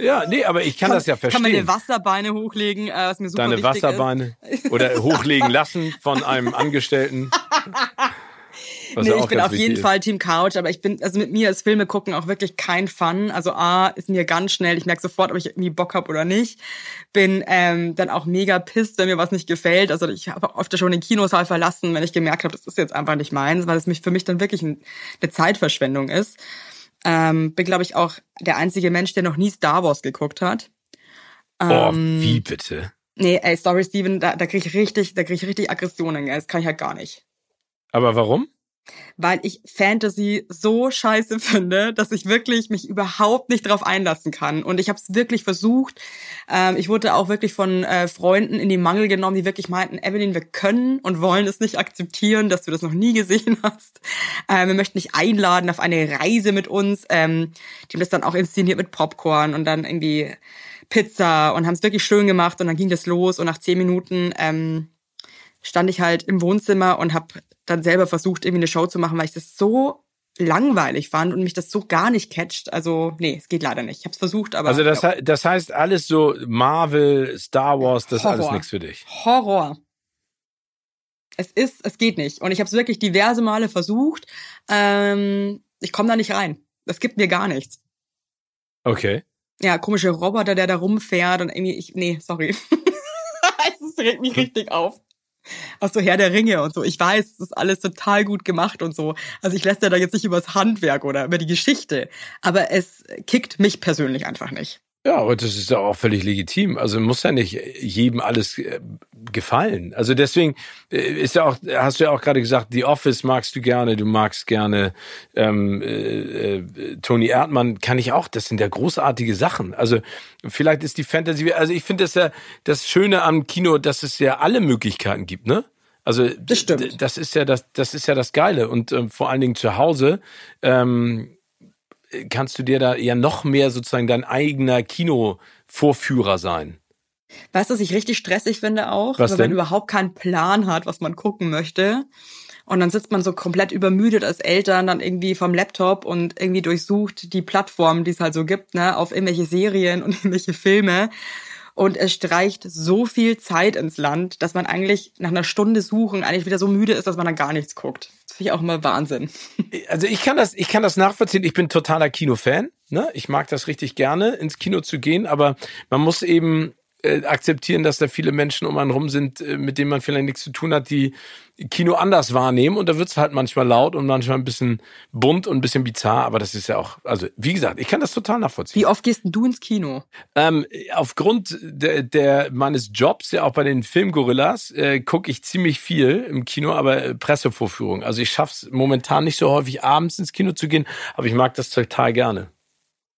Ja, nee, aber ich kann, kann, das ja verstehen. Kann meine Wasserbeine hochlegen, äh, was mir super Deine Wasserbeine ist. oder hochlegen lassen von einem Angestellten. Was nee, ich bin auf jeden ist. Fall Team Couch, aber ich bin, also mit mir ist Filme gucken auch wirklich kein Fun. Also A, ist mir ganz schnell, ich merke sofort, ob ich irgendwie Bock habe oder nicht. Bin ähm, dann auch mega pisst, wenn mir was nicht gefällt. Also ich habe oft schon den Kinosaal verlassen, wenn ich gemerkt habe, das ist jetzt einfach nicht meins, weil es mich für mich dann wirklich ein, eine Zeitverschwendung ist. Ähm, bin, glaube ich, auch der einzige Mensch, der noch nie Star Wars geguckt hat. oh, wie bitte? Nee, ey, sorry, Steven, da, da kriege ich richtig, da kriege ich richtig Aggressionen, Das kann ich halt gar nicht. Aber warum? Weil ich Fantasy so scheiße <laughs> finde, dass ich wirklich mich überhaupt nicht drauf einlassen kann. Und ich habe es wirklich versucht. Ähm, ich wurde auch wirklich von äh, Freunden in die Mangel genommen, die wirklich meinten, Evelyn, wir können und wollen es nicht akzeptieren, dass du das noch nie gesehen <laughs> hast. Ähm, wir möchten dich einladen auf eine Reise mit uns. Ähm, die haben das dann auch inszeniert mit Popcorn und dann irgendwie Pizza und haben es wirklich schön gemacht und dann ging das los und nach zehn Minuten stand ich halt im Wohnzimmer und habe dann selber versucht, irgendwie eine Show zu machen, weil ich das so langweilig fand und mich das so gar nicht catcht. Also, nee, es geht leider nicht. Ich habe es versucht, aber. Also das, ja. das heißt, alles so Marvel, Star Wars, das Horror. ist alles nichts für dich. Horror. Es ist, es geht nicht. Und ich habe es wirklich diverse Male versucht. Ähm, ich komme da nicht rein. Das gibt mir gar nichts. Okay. Ja, komische Roboter, der da rumfährt und irgendwie, ich, nee, sorry. <laughs> es regt mich richtig auf <laughs> auch so Herr der Ringe und so. Ich weiß, das ist alles total gut gemacht und so. Also ich lässt ja da jetzt nicht über das Handwerk oder über die Geschichte, aber es kickt mich persönlich einfach nicht. Ja, aber das ist ja auch völlig legitim. Also muss ja nicht jedem alles äh, gefallen. Also deswegen äh, ist ja auch, hast du ja auch gerade gesagt, The Office magst du gerne, du magst gerne ähm, äh, äh, Tony Erdmann, kann ich auch. Das sind ja großartige Sachen. Also vielleicht ist die Fantasy, also ich finde das ja das Schöne am Kino, dass es ja alle Möglichkeiten gibt, ne? Also das stimmt. Das ist ja das, das ist ja das Geile und ähm, vor allen Dingen zu Hause. Ähm, kannst du dir da ja noch mehr sozusagen dein eigener Kinovorführer sein. Weißt du, was ich richtig stressig finde auch? Was wenn denn? man überhaupt keinen Plan hat, was man gucken möchte. Und dann sitzt man so komplett übermüdet als Eltern dann irgendwie vom Laptop und irgendwie durchsucht die Plattformen, die es halt so gibt, ne, auf irgendwelche Serien und <laughs> irgendwelche Filme. Und es streicht so viel Zeit ins Land, dass man eigentlich nach einer Stunde Suchen eigentlich wieder so müde ist, dass man dann gar nichts guckt. Das finde ich auch immer Wahnsinn. <laughs> Also ich kann das, ich kann das nachvollziehen. Ich bin totaler Kinofan. Ne? Ich mag das richtig gerne, ins Kino zu gehen, aber man muss eben äh, akzeptieren, dass da viele Menschen um einen rum sind, äh, mit denen man vielleicht nichts zu tun hat, die Kino anders wahrnehmen. Und da wird's halt manchmal laut und manchmal ein bisschen bunt und ein bisschen bizarr. Aber das ist ja auch, also wie gesagt, ich kann das total nachvollziehen. Wie oft gehst du ins Kino? Ähm, aufgrund der, der meines Jobs, ja auch bei den Filmgorillas, äh, gucke ich ziemlich viel im Kino, aber äh, Pressevorführung. Also ich schaff's momentan nicht so häufig abends ins Kino zu gehen, aber ich mag das total gerne.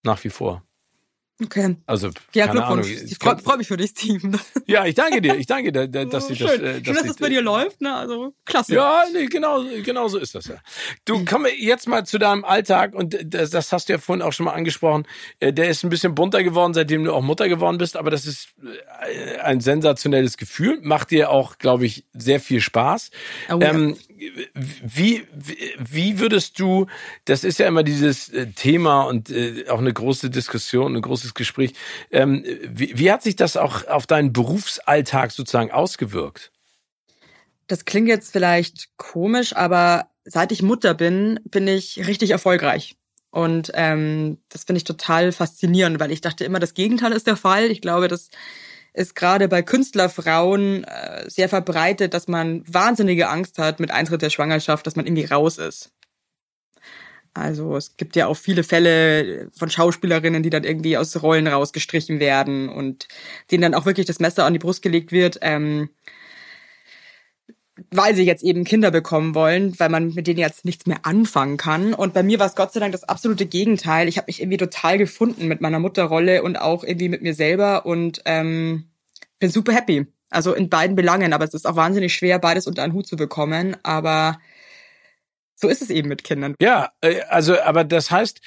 Nach wie vor. Okay. Also, ja, Glückwunsch. Ahnung. Ich freue freu mich für dich, Steven. Ja, ich danke dir. Ich danke dir, dass oh, sie das. Äh, dass Schön, dass das bei dir läuft, ne? Also, klasse. Ja, nee, genau, genau so ist das ja. Du, komm jetzt mal zu deinem Alltag und das, das hast du ja vorhin auch schon mal angesprochen. Äh, der ist ein bisschen bunter geworden, seitdem du auch Mutter geworden bist, aber das ist äh, ein sensationelles Gefühl. Macht dir auch, glaube ich, sehr viel Spaß. Oh, ähm, wie, wie würdest du, das ist ja immer dieses äh, Thema und auch eine große Diskussion, ein großes Gespräch. Ähm, wie, wie hat sich das auch auf deinen Berufsalltag sozusagen ausgewirkt? Das klingt jetzt vielleicht komisch, aber seit ich Mutter bin, bin ich richtig erfolgreich. Und ähm, das finde ich total faszinierend, weil ich dachte immer, das Gegenteil ist der Fall. Ich glaube, das ist gerade bei Künstlerfrauen äh, sehr verbreitet, dass man wahnsinnige Angst hat mit Eintritt der Schwangerschaft, dass man irgendwie raus ist. Also es gibt ja auch viele Fälle von Schauspielerinnen, die dann irgendwie aus Rollen rausgestrichen werden und denen dann auch wirklich das Messer an die Brust gelegt wird. Ähm, weil sie jetzt eben Kinder bekommen wollen, weil man mit denen jetzt nichts mehr anfangen kann. Und bei mir war es Gott sei Dank das absolute Gegenteil. Ich habe mich irgendwie total gefunden mit meiner Mutterrolle und auch irgendwie mit mir selber und ähm, bin super happy. Also in beiden Belangen, aber es ist auch wahnsinnig schwer, beides unter einen Hut zu bekommen. Aber so ist es eben mit Kindern. Ja, äh, also, aber das heißt,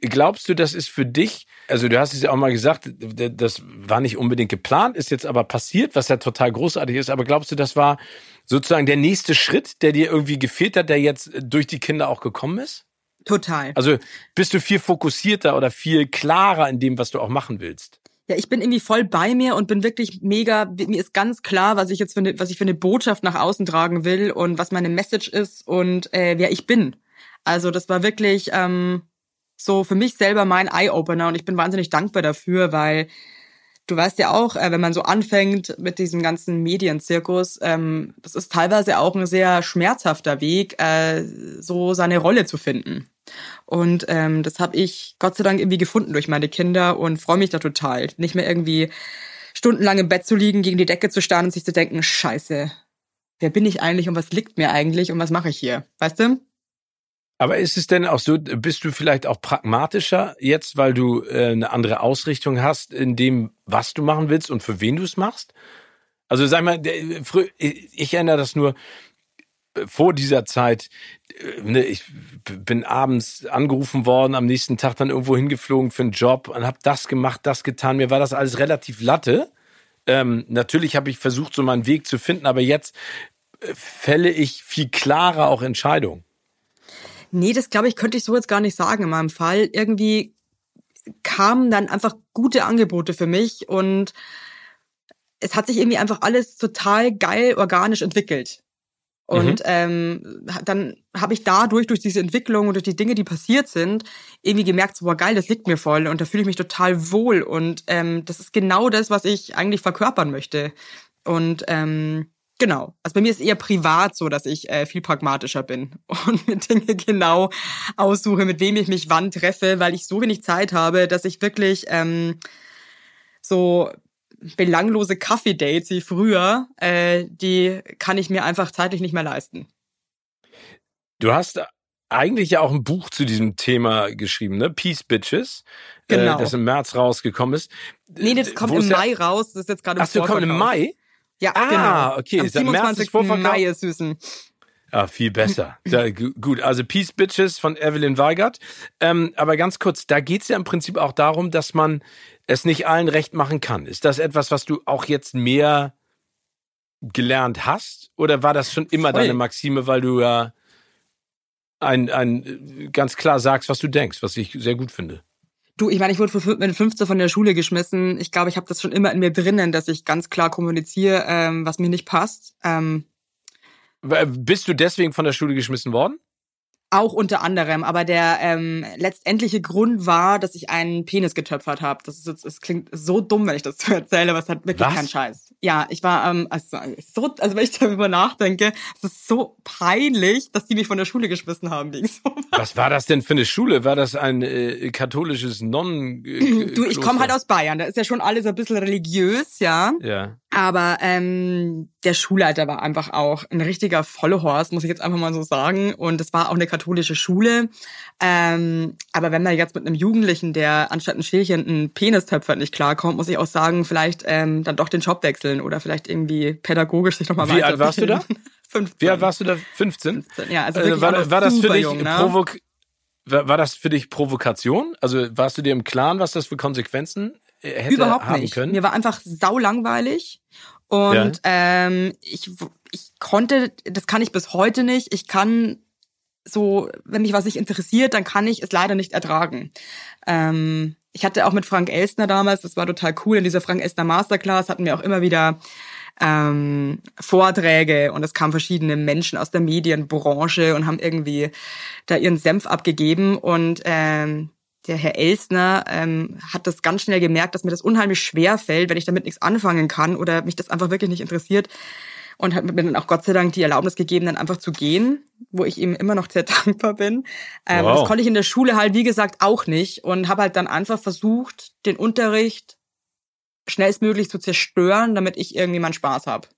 glaubst du, das ist für dich, also du hast es ja auch mal gesagt, das war nicht unbedingt geplant, ist jetzt aber passiert, was ja total großartig ist, aber glaubst du, das war sozusagen der nächste Schritt, der dir irgendwie gefehlt hat, der jetzt durch die Kinder auch gekommen ist? Total. Also bist du viel fokussierter oder viel klarer in dem, was du auch machen willst? Ja, ich bin irgendwie voll bei mir und bin wirklich mega, mir ist ganz klar, was ich jetzt für eine, was ich für eine Botschaft nach außen tragen will und was meine Message ist und äh, wer ich bin. Also das war wirklich ähm, so für mich selber mein Eye-Opener und ich bin wahnsinnig dankbar dafür, weil du weißt ja auch, äh, wenn man so anfängt mit diesem ganzen Medienzirkus, ähm, das ist teilweise auch ein sehr schmerzhafter Weg, äh, so seine Rolle zu finden. Und ähm, das habe ich Gott sei Dank irgendwie gefunden durch meine Kinder und freue mich da total. Nicht mehr irgendwie stundenlang im Bett zu liegen, gegen die Decke zu starren und sich zu denken, scheiße, wer bin ich eigentlich und was liegt mir eigentlich und was mache ich hier? Weißt du? Aber ist es denn auch so, bist du vielleicht auch pragmatischer jetzt, weil du äh, eine andere Ausrichtung hast in dem, was du machen willst und für wen du es machst? Also sag mal, ich erinnere das nur äh, vor dieser Zeit, äh, ne, ich bin abends angerufen worden, am nächsten Tag dann irgendwo hingeflogen für einen Job und habe das gemacht, das getan. Mir war das alles relativ latte. Ähm, natürlich habe ich versucht, so meinen Weg zu finden, aber jetzt äh, fälle ich viel klarer auch Entscheidungen. Nee, das glaube ich, könnte ich so jetzt gar nicht sagen in meinem Fall. Irgendwie kamen dann einfach gute Angebote für mich und es hat sich irgendwie einfach alles total geil organisch entwickelt. Und mhm. ähm, dann habe ich dadurch, durch diese Entwicklung und durch die Dinge, die passiert sind, irgendwie gemerkt, so, boah, geil, das liegt mir voll und da fühle ich mich total wohl. Und ähm, das ist genau das, was ich eigentlich verkörpern möchte. Und ähm, Genau. Also bei mir ist eher privat so, dass ich äh, viel pragmatischer bin <laughs> und mir Dinge genau aussuche, mit wem ich mich wann treffe, weil ich so wenig Zeit habe, dass ich wirklich ähm, so belanglose Kaffee-Dates wie früher, äh, die kann ich mir einfach zeitlich nicht mehr leisten. Du hast eigentlich ja auch ein Buch zu diesem Thema geschrieben, ne? Peace Bitches, äh, genau. äh, das im März rausgekommen ist. Nee, das kommt Wo im Mai raus. Das ist jetzt gerade im Ach, du kommt im Mai? Ja, ah, genau. okay. Am 27. Mai ist Süßen. Ah, viel besser. <laughs> Da, gut, also Peace Bitches von Evelyn Weigert. Ähm, aber ganz kurz, da geht's ja im Prinzip auch darum, dass man es nicht allen recht machen kann. Ist das etwas, was du auch jetzt mehr gelernt hast? Oder war das schon immer Voll. deine Maxime, weil du ja ein, ein ganz klar sagst, was du denkst, was ich sehr gut finde? Du, ich meine, ich wurde mit 15 von der Schule geschmissen. Ich glaube, ich habe das schon immer in mir drinnen, dass ich ganz klar kommuniziere, ähm, was mir nicht passt. Ähm, Bist du deswegen von der Schule geschmissen worden? Auch unter anderem, aber der ähm, letztendliche Grund war, dass ich einen Penis getöpfert habe. Das, ist, das klingt so dumm, wenn ich das <laughs> so erzähle, aber es hat wirklich Was? keinen Scheiß. Ja, ich war, ähm, also, so, also wenn ich darüber nachdenke, es ist so peinlich, dass die mich von der Schule geschmissen haben wegen <laughs> sowas. Was war das denn für eine Schule? War das ein äh, katholisches Nonnen? Äh, <clears throat> du, ich komme halt aus Bayern, da ist ja schon alles ein bisschen religiös, ja. Ja. Aber ähm, der Schulleiter war einfach auch ein richtiger Vollhorst, muss ich jetzt einfach mal so sagen. Und es war auch eine katholische Schule. Ähm, aber wenn man jetzt mit einem Jugendlichen, der anstatt ein Schälchen einen Penistöpfer nicht klarkommt, muss ich auch sagen, vielleicht ähm, dann doch den Job wechseln oder vielleicht irgendwie pädagogisch sich nochmal Wie alt warst du da? 15. <laughs> Wie alt warst du da? 15? 15 ja, also, also war, war das für dich jung, ne? provok war, war das für dich Provokation? Also warst du dir im Klaren, was das für Konsequenzen äh, hätte Überhaupt haben nicht. können? Mir war einfach sau langweilig und ja. ähm, ich, ich konnte, das kann ich bis heute nicht. Ich kann so, wenn mich was nicht interessiert, dann kann ich es leider nicht ertragen. Ähm, ich hatte auch mit Frank Elstner damals, das war total cool, in dieser Frank Elstner Masterclass hatten wir auch immer wieder ähm, Vorträge und es kamen verschiedene Menschen aus der Medienbranche und haben irgendwie da ihren Senf abgegeben und ähm, der Herr Elstner ähm, hat das ganz schnell gemerkt, dass mir das unheimlich schwer fällt, wenn ich damit nichts anfangen kann oder mich das einfach wirklich nicht interessiert. Und hat mir dann auch Gott sei Dank die Erlaubnis gegeben, dann einfach zu gehen, wo ich ihm immer noch sehr <laughs> dankbar bin. Ähm, wow. Das konnte ich in der Schule halt, wie gesagt, auch nicht und habe halt dann einfach versucht, den Unterricht schnellstmöglich zu zerstören, damit ich irgendwie meinen Spaß habe.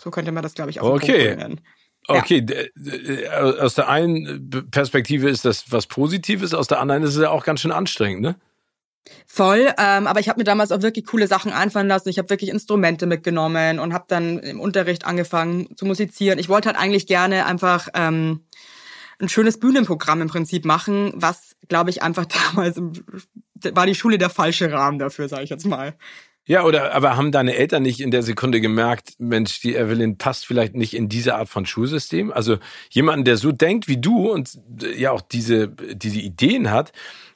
So könnte man das, glaube ich, auch okay. nennen. Okay, ja. aus der einen Perspektive ist das was Positives, aus der anderen ist es ja auch ganz schön anstrengend, ne? Voll, ähm, aber ich habe mir damals auch wirklich coole Sachen einfallen lassen. Ich habe wirklich Instrumente mitgenommen und habe dann im Unterricht angefangen zu musizieren. Ich wollte halt eigentlich gerne einfach ähm, ein schönes Bühnenprogramm im Prinzip machen, was, glaube ich, einfach <laughs> damals war die Schule der falsche Rahmen dafür, sage ich jetzt mal. Ja, oder aber haben deine Eltern nicht in der Sekunde gemerkt, Mensch, die Evelyn passt vielleicht nicht in diese Art von Schulsystem? Also jemanden, der so denkt wie du und ja auch diese, diese Ideen hat,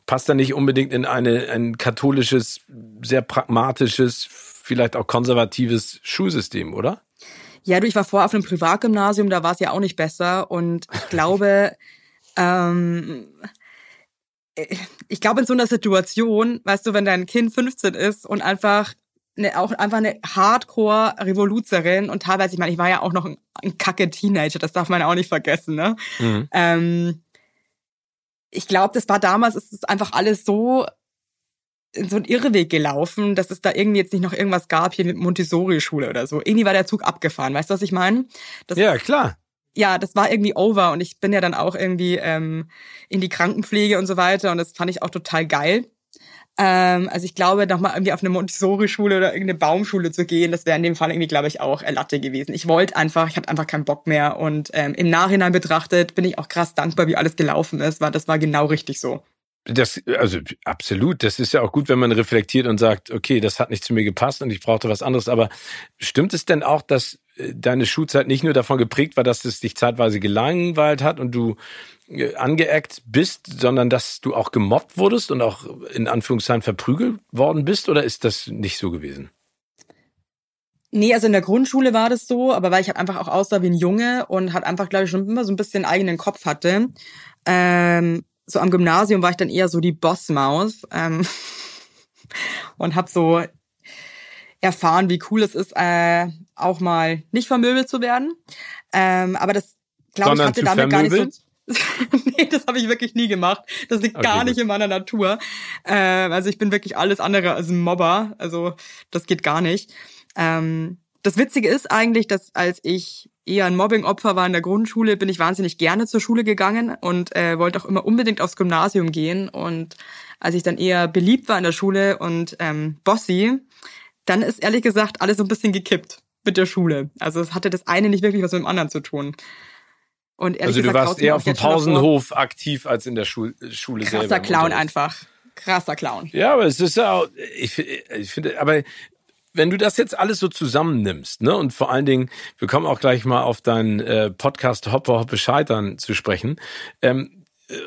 passt da nicht unbedingt in eine, ein katholisches, sehr pragmatisches, vielleicht auch konservatives Schulsystem, oder? Ja, du, ich war vorher auf einem Privatgymnasium, da war es ja auch nicht besser. Und ich <laughs> glaube, ähm, ich glaube in so einer Situation, weißt du, wenn dein Kind 15 ist und einfach eine, auch einfach eine Hardcore-Revoluzerin und teilweise, ich meine, ich war ja auch noch ein, ein kacke Teenager, das darf man auch nicht vergessen, ne? Mhm. Ähm, ich glaube, das war damals, ist es einfach alles so in so einen Irrweg gelaufen, dass es da irgendwie jetzt nicht noch irgendwas gab hier mit Montessori-Schule oder so. Irgendwie war der Zug abgefahren, weißt du, was ich meine? Ja, klar. Ja, das war irgendwie over und ich bin ja dann auch irgendwie ähm, in die Krankenpflege und so weiter und das fand ich auch total geil. Ähm, also ich glaube, nochmal irgendwie auf eine Montessori-Schule oder irgendeine Baumschule zu gehen, das wäre in dem Fall irgendwie, glaube ich, auch Latte gewesen. Ich wollte einfach, ich hatte einfach keinen Bock mehr. Und ähm, im Nachhinein betrachtet bin ich auch krass dankbar, wie alles gelaufen ist, weil das war genau richtig so. Das, also absolut, das ist ja auch gut, wenn man reflektiert und sagt, okay, das hat nicht zu mir gepasst und ich brauchte was anderes. Aber stimmt es denn auch, dass deine Schulzeit nicht nur davon geprägt war, dass es dich zeitweise gelangweilt hat und du äh, angeeckt bist, sondern dass du auch gemobbt wurdest und auch in Anführungszeichen verprügelt worden bist? Oder ist das nicht so gewesen? Nee, also in der Grundschule war das so, aber weil ich halt einfach auch aussah wie ein Junge und halt einfach, glaube ich, schon immer so ein bisschen eigenen Kopf hatte. Ähm, so am Gymnasium war ich dann eher so die Bossmaus ähm, <laughs> und habe so erfahren, wie cool es ist, äh, auch mal nicht vermöbelt zu werden. Ähm, aber das, glaube ich, hatte damit gar nicht so <laughs> nee, das habe ich wirklich nie gemacht. Das liegt okay, gar nicht gut. in meiner Natur. Äh, also ich bin wirklich alles andere als ein Mobber. Also das geht gar nicht. Ähm, das Witzige ist eigentlich, dass als ich eher ein Mobbing-Opfer war in der Grundschule, bin ich wahnsinnig gerne zur Schule gegangen und äh, wollte auch immer unbedingt aufs Gymnasium gehen. Und als ich dann eher beliebt war in der Schule und ähm, bossy, dann ist ehrlich gesagt alles so ein bisschen gekippt mit der Schule. Also es hatte das eine nicht wirklich was mit dem anderen zu tun. Und ehrlich also du gesagt, warst eher auf dem Pausenhof aktiv als in der Schul Schule Krasser selber. Krasser Clown einfach. Krasser Clown. Ja, aber es ist ja auch, ich, ich finde, aber wenn du das jetzt alles so zusammennimmst, ne, und vor allen Dingen, wir kommen auch gleich mal auf deinen äh, Podcast Hoppe Hoppe Scheitern zu sprechen, ähm,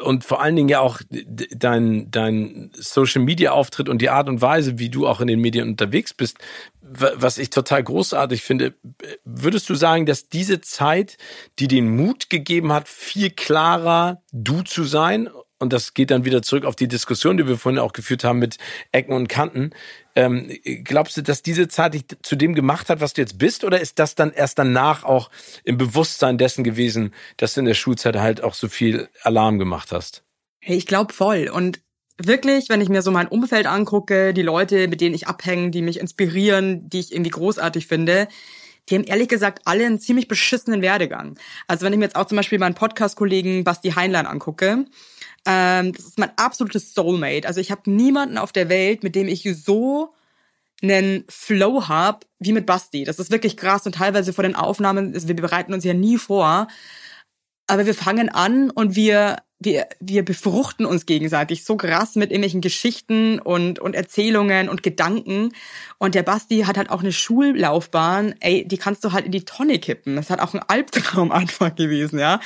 und vor allen Dingen ja auch dein, dein Social Media Auftritt und die Art und Weise, wie du auch in den Medien unterwegs bist, was ich total großartig finde. Würdest du sagen, dass diese Zeit, die den Mut gegeben hat, viel klarer du zu sein, und das geht dann wieder zurück auf die Diskussion, die wir vorhin auch geführt haben mit Ecken und Kanten. Ähm, glaubst du, dass diese Zeit dich zu dem gemacht hat, was du jetzt bist, oder ist das dann erst danach auch im Bewusstsein dessen gewesen, dass du in der Schulzeit halt auch so viel Alarm gemacht hast? Ich glaube voll. Und wirklich, wenn ich mir so mein Umfeld angucke, die Leute, mit denen ich abhänge, die mich inspirieren, die ich irgendwie großartig finde, die haben ehrlich gesagt alle einen ziemlich beschissenen Werdegang. Also wenn ich mir jetzt auch zum Beispiel meinen Podcast-Kollegen Basti Heinlein angucke, ähm, das ist mein absolutes Soulmate. Also ich habe niemanden auf der Welt, mit dem ich so einen Flow hab wie mit Basti. Das ist wirklich krass und teilweise vor den Aufnahmen, also wir bereiten uns ja nie vor, aber wir fangen an und wir wir, wir befruchten uns gegenseitig so krass mit irgendwelchen Geschichten und, und Erzählungen und Gedanken. Und der Basti hat halt auch eine Schullaufbahn, ey, die kannst du halt in die Tonne kippen. Das hat auch ein Albtraum <laughs> einfach gewesen, ja.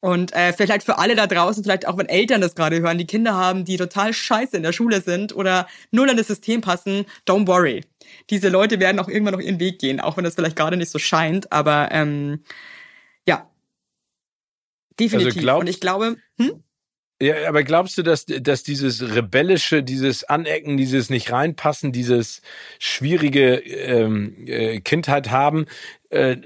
Und äh, vielleicht für alle da draußen, vielleicht auch wenn Eltern das gerade hören, die Kinder haben, die total scheiße in der Schule sind oder null an das System passen, don't worry. Diese Leute werden auch irgendwann noch ihren Weg gehen, auch wenn das vielleicht gerade nicht so scheint. Aber ähm, definitiv. Also glaub, Und ich glaube, hm? Ja, aber glaubst du, dass, dass dieses rebellische, dieses Anecken, dieses nicht reinpassen, dieses schwierige ähm, äh, Kindheit haben, äh,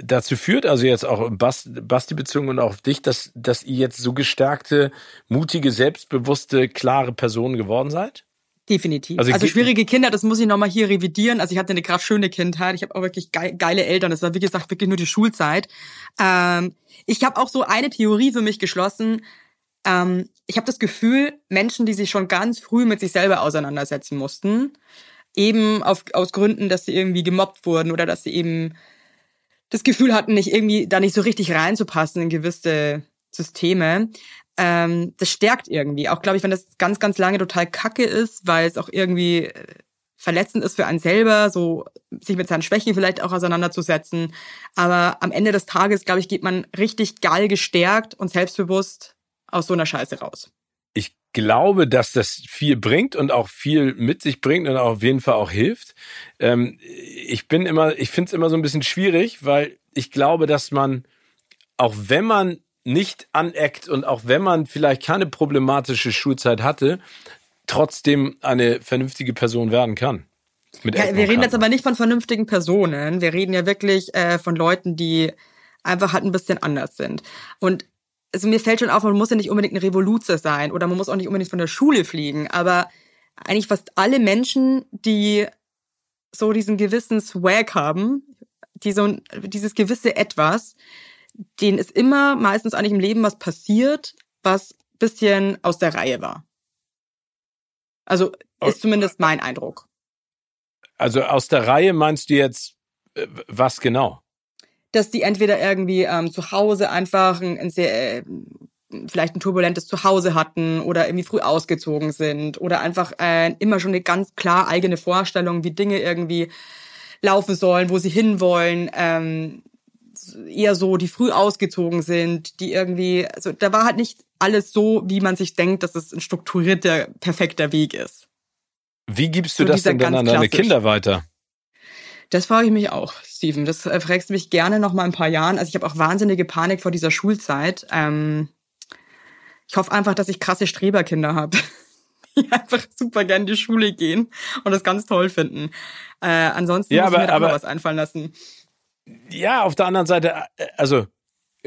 dazu führt, also jetzt auch Basti, Basti bezogen und auch auf dich, dass, dass ihr jetzt so gestärkte, mutige, selbstbewusste, klare Personen geworden seid? Definitiv. Also, also schwierige Kinder, das muss ich nochmal hier revidieren. Also ich hatte eine gerade schöne Kindheit. Ich habe auch wirklich geile Eltern. Das war, wie gesagt, wirklich nur die Schulzeit. Ähm, ich habe auch so eine Theorie für mich geschlossen. Ähm, ich habe das Gefühl, Menschen, die sich schon ganz früh mit sich selber auseinandersetzen mussten, eben auf, aus Gründen, dass sie irgendwie gemobbt wurden oder dass sie eben das Gefühl hatten, nicht irgendwie da nicht so richtig reinzupassen in gewisse Systeme, ähm, das stärkt irgendwie. Auch glaube ich, wenn das ganz, ganz lange total kacke ist, weil es auch irgendwie äh, verletzend ist für einen selber, so sich mit seinen Schwächen vielleicht auch auseinanderzusetzen. Aber am Ende des Tages, glaube ich, geht man richtig geil gestärkt und selbstbewusst aus so einer Scheiße raus. Ich glaube, dass das viel bringt und auch viel mit sich bringt und auch auf jeden Fall auch hilft. Ähm, ich bin immer, ich finde es immer so ein bisschen schwierig, weil ich glaube, dass man, auch wenn man nicht aneckt und auch wenn man vielleicht keine problematische Schulzeit hatte, trotzdem eine vernünftige Person werden kann. Ja, wir reden jetzt aber nicht von vernünftigen Personen. Wir reden ja wirklich äh, von Leuten, die einfach halt ein bisschen anders sind. Und also mir fällt schon auf, man muss ja nicht unbedingt ein Revoluzer sein oder man muss auch nicht unbedingt von der Schule fliegen, aber eigentlich fast alle Menschen, die so diesen gewissen Swag haben, die so dieses gewisse Etwas, denen ist immer meistens eigentlich im Leben was passiert, was bisschen aus der Reihe war. Also ist zumindest mein Eindruck. Also aus der Reihe meinst du jetzt äh, was genau? dass die entweder irgendwie ähm, zu Hause einfach ein, ein sehr äh, vielleicht ein turbulentes Zuhause hatten oder irgendwie früh ausgezogen sind oder einfach äh, immer schon eine ganz klar eigene Vorstellung, wie Dinge irgendwie laufen sollen, wo sie hinwollen. Ähm, eher so, die früh ausgezogen sind, die irgendwie, also da war halt nicht alles so, wie man sich denkt, dass es ein strukturierter, perfekter Weg ist. Wie gibst du so das denn dann an deine Kinder weiter? Das frage ich mich auch, Steven. Das äh, fragst du mich gerne noch mal ein paar Jahren. Also ich habe auch wahnsinnige Panik vor dieser Schulzeit. Ähm, ich hoffe einfach, dass ich krasse Streberkinder habe, <laughs> die einfach super gern in die Schule gehen und das ganz toll finden. Äh, ansonsten ja, muss aber, ich mir aber, was einfallen lassen. Ja, auf der anderen Seite, äh, also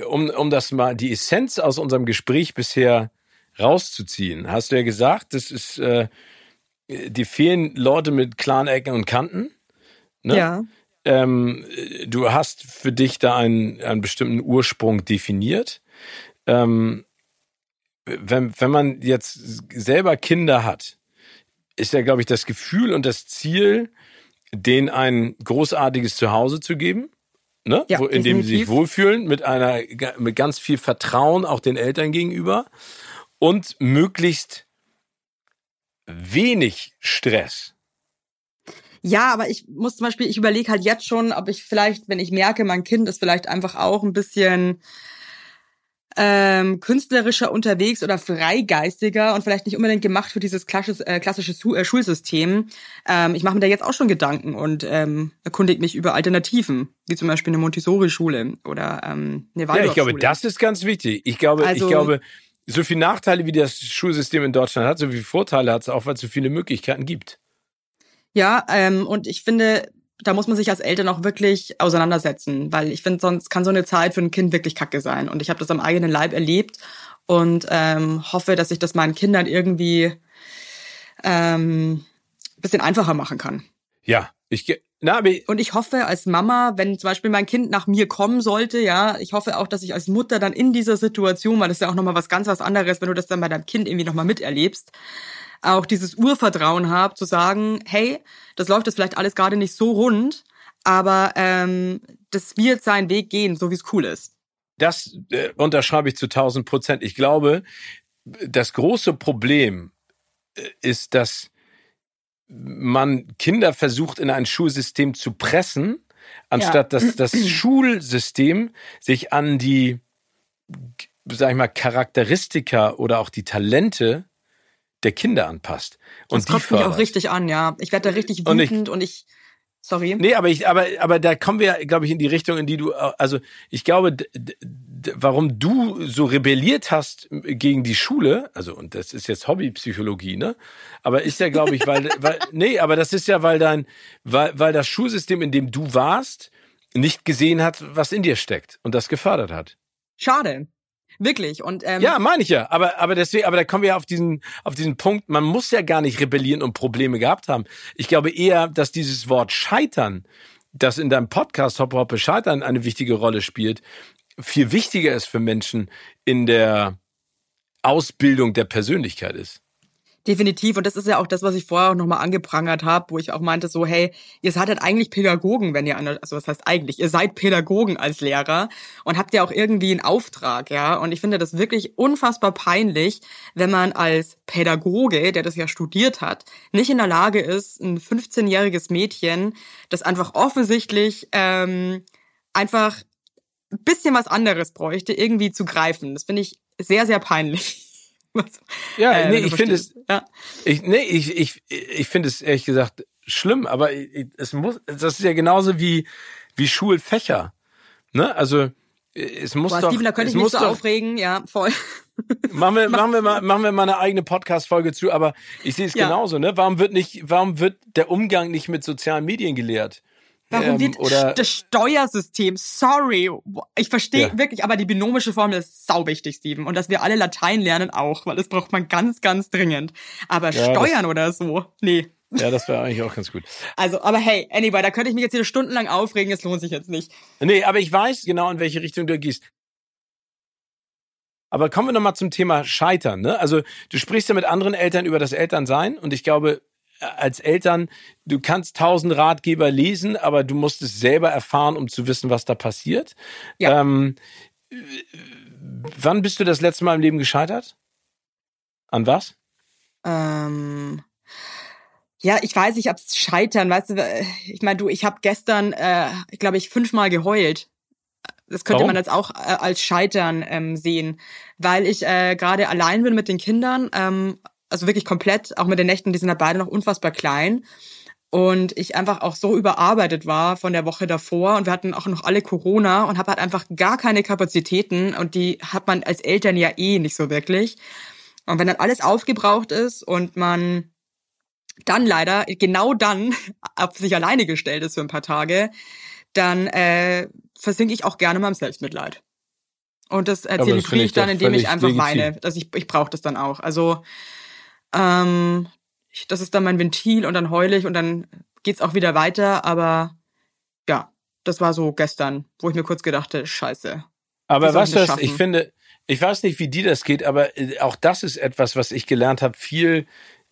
um, um das mal die Essenz aus unserem Gespräch bisher rauszuziehen, hast du ja gesagt, das ist äh, die fehlen Leute mit klaren Ecken und Kanten. Ne? Ja. Ähm, du hast für dich da einen, einen bestimmten Ursprung definiert. Ähm, wenn, wenn man jetzt selber Kinder hat, ist ja, glaube ich, das Gefühl und das Ziel, denen ein großartiges Zuhause zu geben, ne? Ja, Wo, in dem sie sich wohlfühlen, mit einer, mit ganz viel Vertrauen auch den Eltern gegenüber und möglichst wenig Stress. Ja, aber ich muss zum Beispiel, ich überlege halt jetzt schon, ob ich vielleicht, wenn ich merke, mein Kind ist vielleicht einfach auch ein bisschen ähm, künstlerischer unterwegs oder freigeistiger und vielleicht nicht unbedingt gemacht für dieses klassische, äh, klassische äh, Schulsystem. Ähm, ich mache mir da jetzt auch schon Gedanken und ähm, erkundige mich über Alternativen, wie zum Beispiel eine Montessori-Schule oder ähm, eine Waldorf-Schule. Ja, ich glaube, das ist ganz wichtig. Ich glaube, also, ich glaube, so viele Nachteile, wie das Schulsystem in Deutschland hat, so viele Vorteile hat es auch, weil es so viele Möglichkeiten gibt. Ja, ähm, und ich finde, da muss man sich als Eltern auch wirklich auseinandersetzen, weil ich finde, sonst kann so eine Zeit für ein Kind wirklich kacke sein. Und ich habe das am eigenen Leib erlebt und ähm, hoffe, dass ich das meinen Kindern irgendwie ähm, bisschen einfacher machen kann. Ja, ich na, aber und ich hoffe als Mama, wenn zum Beispiel mein Kind nach mir kommen sollte, ja, ich hoffe auch, dass ich als Mutter dann in dieser Situation, weil das ist ja auch nochmal was ganz was anderes, wenn du das dann bei deinem Kind irgendwie nochmal miterlebst, auch dieses Urvertrauen habe, zu sagen, hey, das läuft jetzt vielleicht alles gerade nicht so rund, aber ähm, das wird seinen Weg gehen, so wie es cool ist. Das äh, unterschreibe ich zu 1000 Prozent. Ich glaube, das große Problem äh, ist, dass man Kinder versucht, in ein Schulsystem zu pressen, anstatt ja. dass das <clears throat> Schulsystem sich an die, sag ich mal, Charakteristika oder auch die Talente der Kinder anpasst. Und das kommt mich auch richtig an, ja. Ich werde da richtig wütend und ich, und ich Sorry. Nee, aber ich, aber, aber da kommen wir, glaube ich, in die Richtung, in die du, also ich glaube, warum du so rebelliert hast gegen die Schule, also und das ist jetzt Hobbypsychologie, ne? Aber ist ja, glaube ich, weil, weil <laughs> nee, aber das ist ja, weil dein, weil, weil das Schulsystem, in dem du warst, nicht gesehen hat, was in dir steckt und das gefördert hat. Schade. Wirklich. Und ähm, ja, meine ich ja. Aber aber deswegen, aber da kommen wir auf diesen auf diesen Punkt. Man muss ja gar nicht rebellieren und Probleme gehabt haben. Ich glaube eher, dass dieses Wort Scheitern, das in deinem Podcast Hop Hop Scheitern eine wichtige Rolle spielt, viel wichtiger ist für Menschen in der Ausbildung der Persönlichkeit ist. Definitiv. Und das ist ja auch das, was ich vorher auch nochmal angeprangert habe, wo ich auch meinte, so, hey, ihr seid halt eigentlich Pädagogen, wenn ihr, also was heißt eigentlich, ihr seid Pädagogen als Lehrer und habt ja auch irgendwie einen Auftrag, ja. Und ich finde das wirklich unfassbar peinlich, wenn man als Pädagoge, der das ja studiert hat, nicht in der Lage ist, ein 15-jähriges Mädchen, das einfach offensichtlich ähm, einfach ein bisschen was anderes bräuchte, irgendwie zu greifen. Das finde ich sehr, sehr peinlich. <laughs> ja, äh, nee, ich finde es, ja. ich, nee, ich, ich, ich finde es ehrlich gesagt schlimm, aber es muss, das ist ja genauso wie, wie Schulfächer. Ne? Also, es muss Boah, doch. Steven, da könnte ich mich so doch, aufregen, ja, voll. <laughs> Machen wir, <laughs> machen wir mal, machen wir mal eine eigene Podcast-Folge zu, aber ich sehe es ja. genauso, ne? Warum wird nicht, warum wird der Umgang nicht mit sozialen Medien gelehrt? Warum ähm, wird das Steuersystem, sorry, ich verstehe ja. wirklich, aber die binomische Formel ist sau wichtig, Steven. Und dass wir alle Latein lernen auch, weil das braucht man ganz, ganz dringend. Aber ja, Steuern oder so, nee. Ja, das wäre eigentlich auch ganz gut. Also, aber hey, anyway, da könnte ich mich jetzt hier stundenlang aufregen, das lohnt sich jetzt nicht. Nee, aber ich weiß genau, in welche Richtung du gehst. Aber kommen wir nochmal zum Thema Scheitern. Ne? Also du sprichst ja mit anderen Eltern über das Elternsein und ich glaube, als Eltern, du kannst tausend Ratgeber lesen, aber du musst es selber erfahren, um zu wissen, was da passiert. Ja. Ähm, wann bist du das letzte Mal im Leben gescheitert? An was? Ähm, ja, ich weiß, ich hab's scheitern, weißt du, ich meine, du, ich habe gestern, äh, glaube ich, fünfmal geheult. Das könnte Warum? man jetzt auch äh, als Scheitern ähm, sehen, weil ich äh, gerade allein bin mit den Kindern ähm, also wirklich komplett, auch mit den Nächten, die sind ja beide noch unfassbar klein. Und ich einfach auch so überarbeitet war von der Woche davor und wir hatten auch noch alle Corona und habe halt einfach gar keine Kapazitäten und die hat man als Eltern ja eh nicht so wirklich. Und wenn dann alles aufgebraucht ist und man dann leider, genau dann, <laughs> auf sich alleine gestellt ist für ein paar Tage, dann äh, versinke ich auch gerne mal im Selbstmitleid. Und das erzähle ich, dann, indem ich einfach legitim. weine. Also ich, ich brauche das dann auch. Also ähm, das ist dann mein Ventil und dann heule ich und dann geht's auch wieder weiter. Aber ja, das war so gestern, wo ich mir kurz gedachte, scheiße. Aber was das, ich finde, ich weiß nicht, wie dir das geht, aber äh, auch das ist etwas, was ich gelernt habe, viel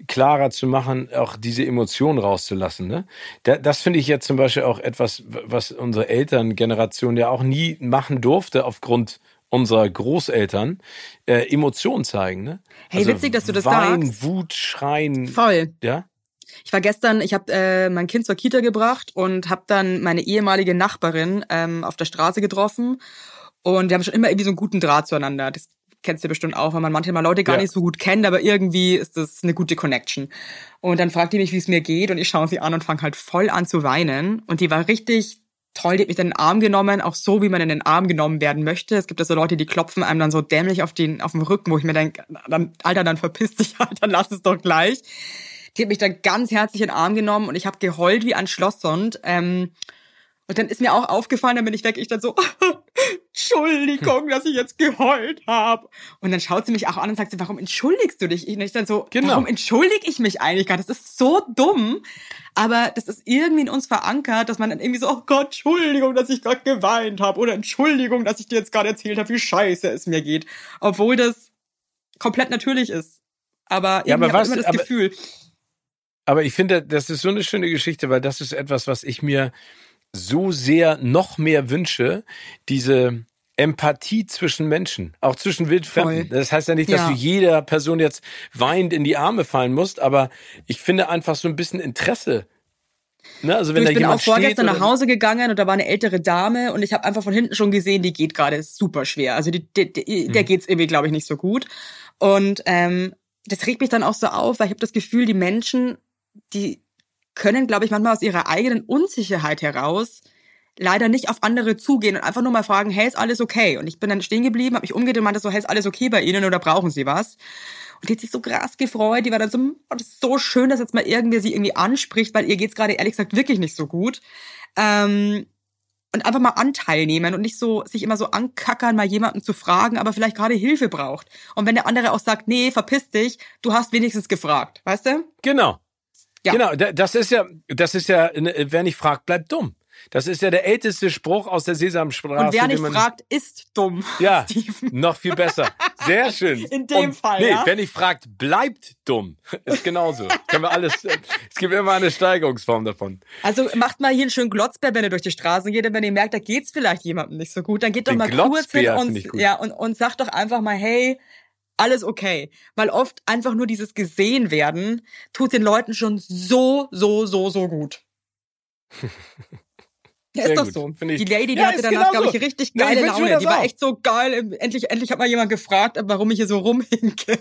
klarer zu machen, auch diese Emotionen rauszulassen. Ne? Das finde ich jetzt zum Beispiel auch etwas, was unsere Elterngeneration ja auch nie machen durfte aufgrund unserer Großeltern äh, Emotionen zeigen. Ne? Hey, also witzig, dass du das Wein, sagst. Wut, Schreien. Voll. Ja. Ich war gestern, ich habe äh, mein Kind zur Kita gebracht und habe dann meine ehemalige Nachbarin ähm, auf der Straße getroffen und wir haben schon immer irgendwie so einen guten Draht zueinander. Das kennst du bestimmt auch, weil man manchmal Leute gar ja. nicht so gut kennt, aber irgendwie ist das eine gute Connection. Und dann fragt die mich, wie es mir geht und ich schaue sie an und fange halt voll an zu weinen und die war richtig toll, die hat mich dann in den Arm genommen, auch so, wie man in den Arm genommen werden möchte. Es gibt ja so Leute, die klopfen einem dann so dämlich auf den, auf den Rücken, wo ich mir denke, dann, Alter, dann verpiss dich <laughs> halt, dann lass es doch gleich. Die hat mich dann ganz herzlich in den Arm genommen und ich habe geheult wie ein Schlosshund. Ähm, und dann ist mir auch aufgefallen, dann bin ich weg, ich dann so, <laughs> Entschuldigung, dass ich jetzt geheult habe. Und dann schaut sie mich auch an und sagt, warum entschuldigst du dich? Und ich dann so, genau. warum entschuldige ich mich eigentlich gerade? Das ist so dumm. Aber das ist irgendwie in uns verankert, dass man dann irgendwie so, oh Gott, Entschuldigung, dass ich gerade geweint habe. Oder Entschuldigung, dass ich dir jetzt gerade erzählt habe, wie scheiße es mir geht. Obwohl das komplett natürlich ist. Aber irgendwie ja, aber was, immer das aber, Gefühl. Aber ich finde, das ist so eine schöne Geschichte, weil das ist etwas, was ich mir so sehr noch mehr wünsche, diese Empathie zwischen Menschen, auch zwischen Wildfremden. Voll. Das heißt ja nicht, dass ja. du jeder Person jetzt weinend in die Arme fallen musst, aber ich finde einfach so ein bisschen Interesse. Ne? Also ich bin auch vorgestern nach Hause gegangen und da war eine ältere Dame und ich habe einfach von hinten schon gesehen, die geht gerade super schwer. Also die, die, die, hm. der geht's irgendwie, glaube ich, nicht so gut. Und ähm, das regt mich dann auch so auf, weil ich habe das Gefühl, die Menschen, die können, glaube ich, manchmal aus ihrer eigenen Unsicherheit heraus leider nicht auf andere zugehen und einfach nur mal fragen, hey, ist alles okay? Und ich bin dann stehen geblieben, habe mich umgedreht und meinte so, hey, ist alles okay bei Ihnen oder brauchen Sie was? Und die hat sich so krass gefreut. Die war dann so, oh, das ist so schön, dass jetzt mal irgendwer sie irgendwie anspricht, weil ihr geht's gerade ehrlich gesagt wirklich nicht so gut. Ähm, und einfach mal Anteil nehmen und nicht so sich immer so ankackern, mal jemanden zu fragen, aber vielleicht gerade Hilfe braucht. Und wenn der andere auch sagt, nee, verpiss dich, du hast wenigstens gefragt, weißt du? Genau. Ja. Genau, das ist ja, das ist ja, wer nicht fragt, bleibt dumm. Das ist ja der älteste Spruch aus der Sesamstraße. Und wer nicht fragt, ist dumm. <laughs> Ja, noch viel besser. Sehr <laughs> schön. In dem Und, Fall, Nee, ja? wer nicht fragt, bleibt dumm. <laughs> Ist genauso. Können wir alles, es gibt immer eine Steigerungsform davon. Also macht mal hier einen schönen Glotzbär, wenn ihr durch die Straßen geht und wenn ihr merkt, da geht's vielleicht jemandem nicht so gut, dann geht doch Den mal kurz hin und, ja, und, und sagt doch einfach mal, hey, alles okay. Weil oft einfach nur dieses gesehen werden, tut den Leuten schon so, so, so, so gut. <laughs> Ja, ist doch so. Finde ich- Die Lady, die Ja, hatte danach, genau glaube so. ich, richtig Nee, ich geile mir Laune. Die war auch. echt so geil. Endlich, endlich hat mal jemand gefragt, warum ich hier so rumhinke.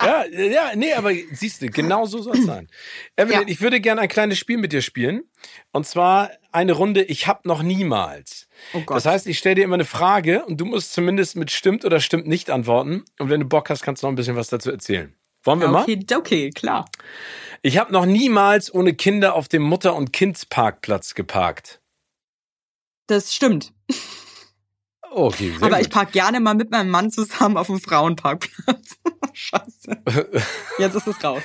Ja, ja, nee, aber siehst du, genau so soll es sein. Evelyn, Ja. ich würde gerne ein kleines Spiel mit dir spielen. Und zwar eine Runde Ich hab noch niemals. Oh Gott. Das heißt, ich stelle dir immer eine Frage und du musst zumindest mit stimmt oder stimmt nicht antworten. Und wenn du Bock hast, kannst du noch ein bisschen was dazu erzählen. Wollen wir mal? Okay, okay, klar. Ich habe noch niemals ohne Kinder auf dem Mutter- und Kindsparkplatz geparkt. Das stimmt. Okay, sehr Aber gut. ich park gerne mal mit meinem Mann zusammen auf dem Frauenparkplatz. <laughs> Scheiße. <laughs> Jetzt ist es raus.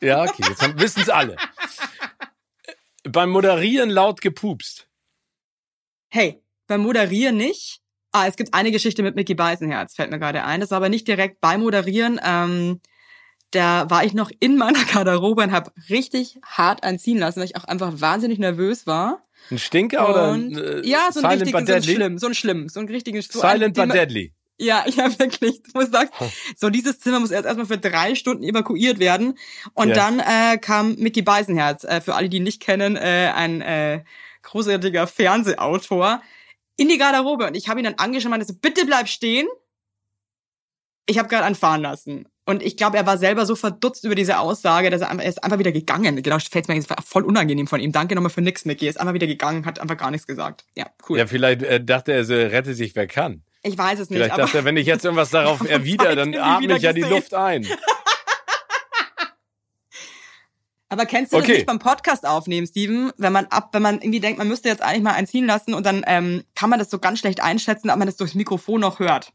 ja, okay, jetzt wissen es alle. Beim Moderieren laut gepupst. Hey, beim Moderieren nicht. Ah, es gibt eine Geschichte mit Mickey Beisenherz, fällt mir gerade ein. Das war aber nicht direkt beim Moderieren. Ähm, da war ich noch in meiner <laughs> Garderobe und habe richtig hart einziehen lassen, weil ich auch einfach wahnsinnig nervös war. Ein Stinker oder Und, ein, äh, ja, so ein Silent richtigen, so ein schlimm, so ein schlimm, so ein richtigen so Silent einen, but Deadly. Ja, <laughs> ja, wirklich. Du sagst, so dieses Zimmer muss erst erstmal für drei Stunden evakuiert werden. Und Ja. dann äh, kam Mickey Beisenherz, äh, für alle, die ihn nicht kennen, äh, ein äh, großartiger Fernsehautor, in die Garderobe. Und ich habe ihn dann angeschaut und meinte so, bitte bleib stehen. Ich habe gerade anfahren lassen. Und ich glaube, er war selber so verdutzt über diese Aussage, dass er, einfach, er ist einfach wieder gegangen. Genau, fällt mir jetzt voll unangenehm von ihm. Danke nochmal für nix, Mickey. Er ist einfach wieder gegangen, hat einfach gar nichts gesagt. Ja, cool. Ja, vielleicht äh, dachte er, so, rette sich, wer kann. Ich weiß es nicht, Vielleicht dachte er, wenn ich jetzt irgendwas darauf <laughs> erwidere, dann atme ich ja die. Luft ein. <laughs> Aber kennst du Okay. das nicht beim Podcast aufnehmen, Steven? Wenn man ab, wenn man irgendwie denkt, man müsste jetzt eigentlich mal einziehen lassen und dann ähm, kann man das so ganz schlecht einschätzen, ob man das durchs Mikrofon noch hört.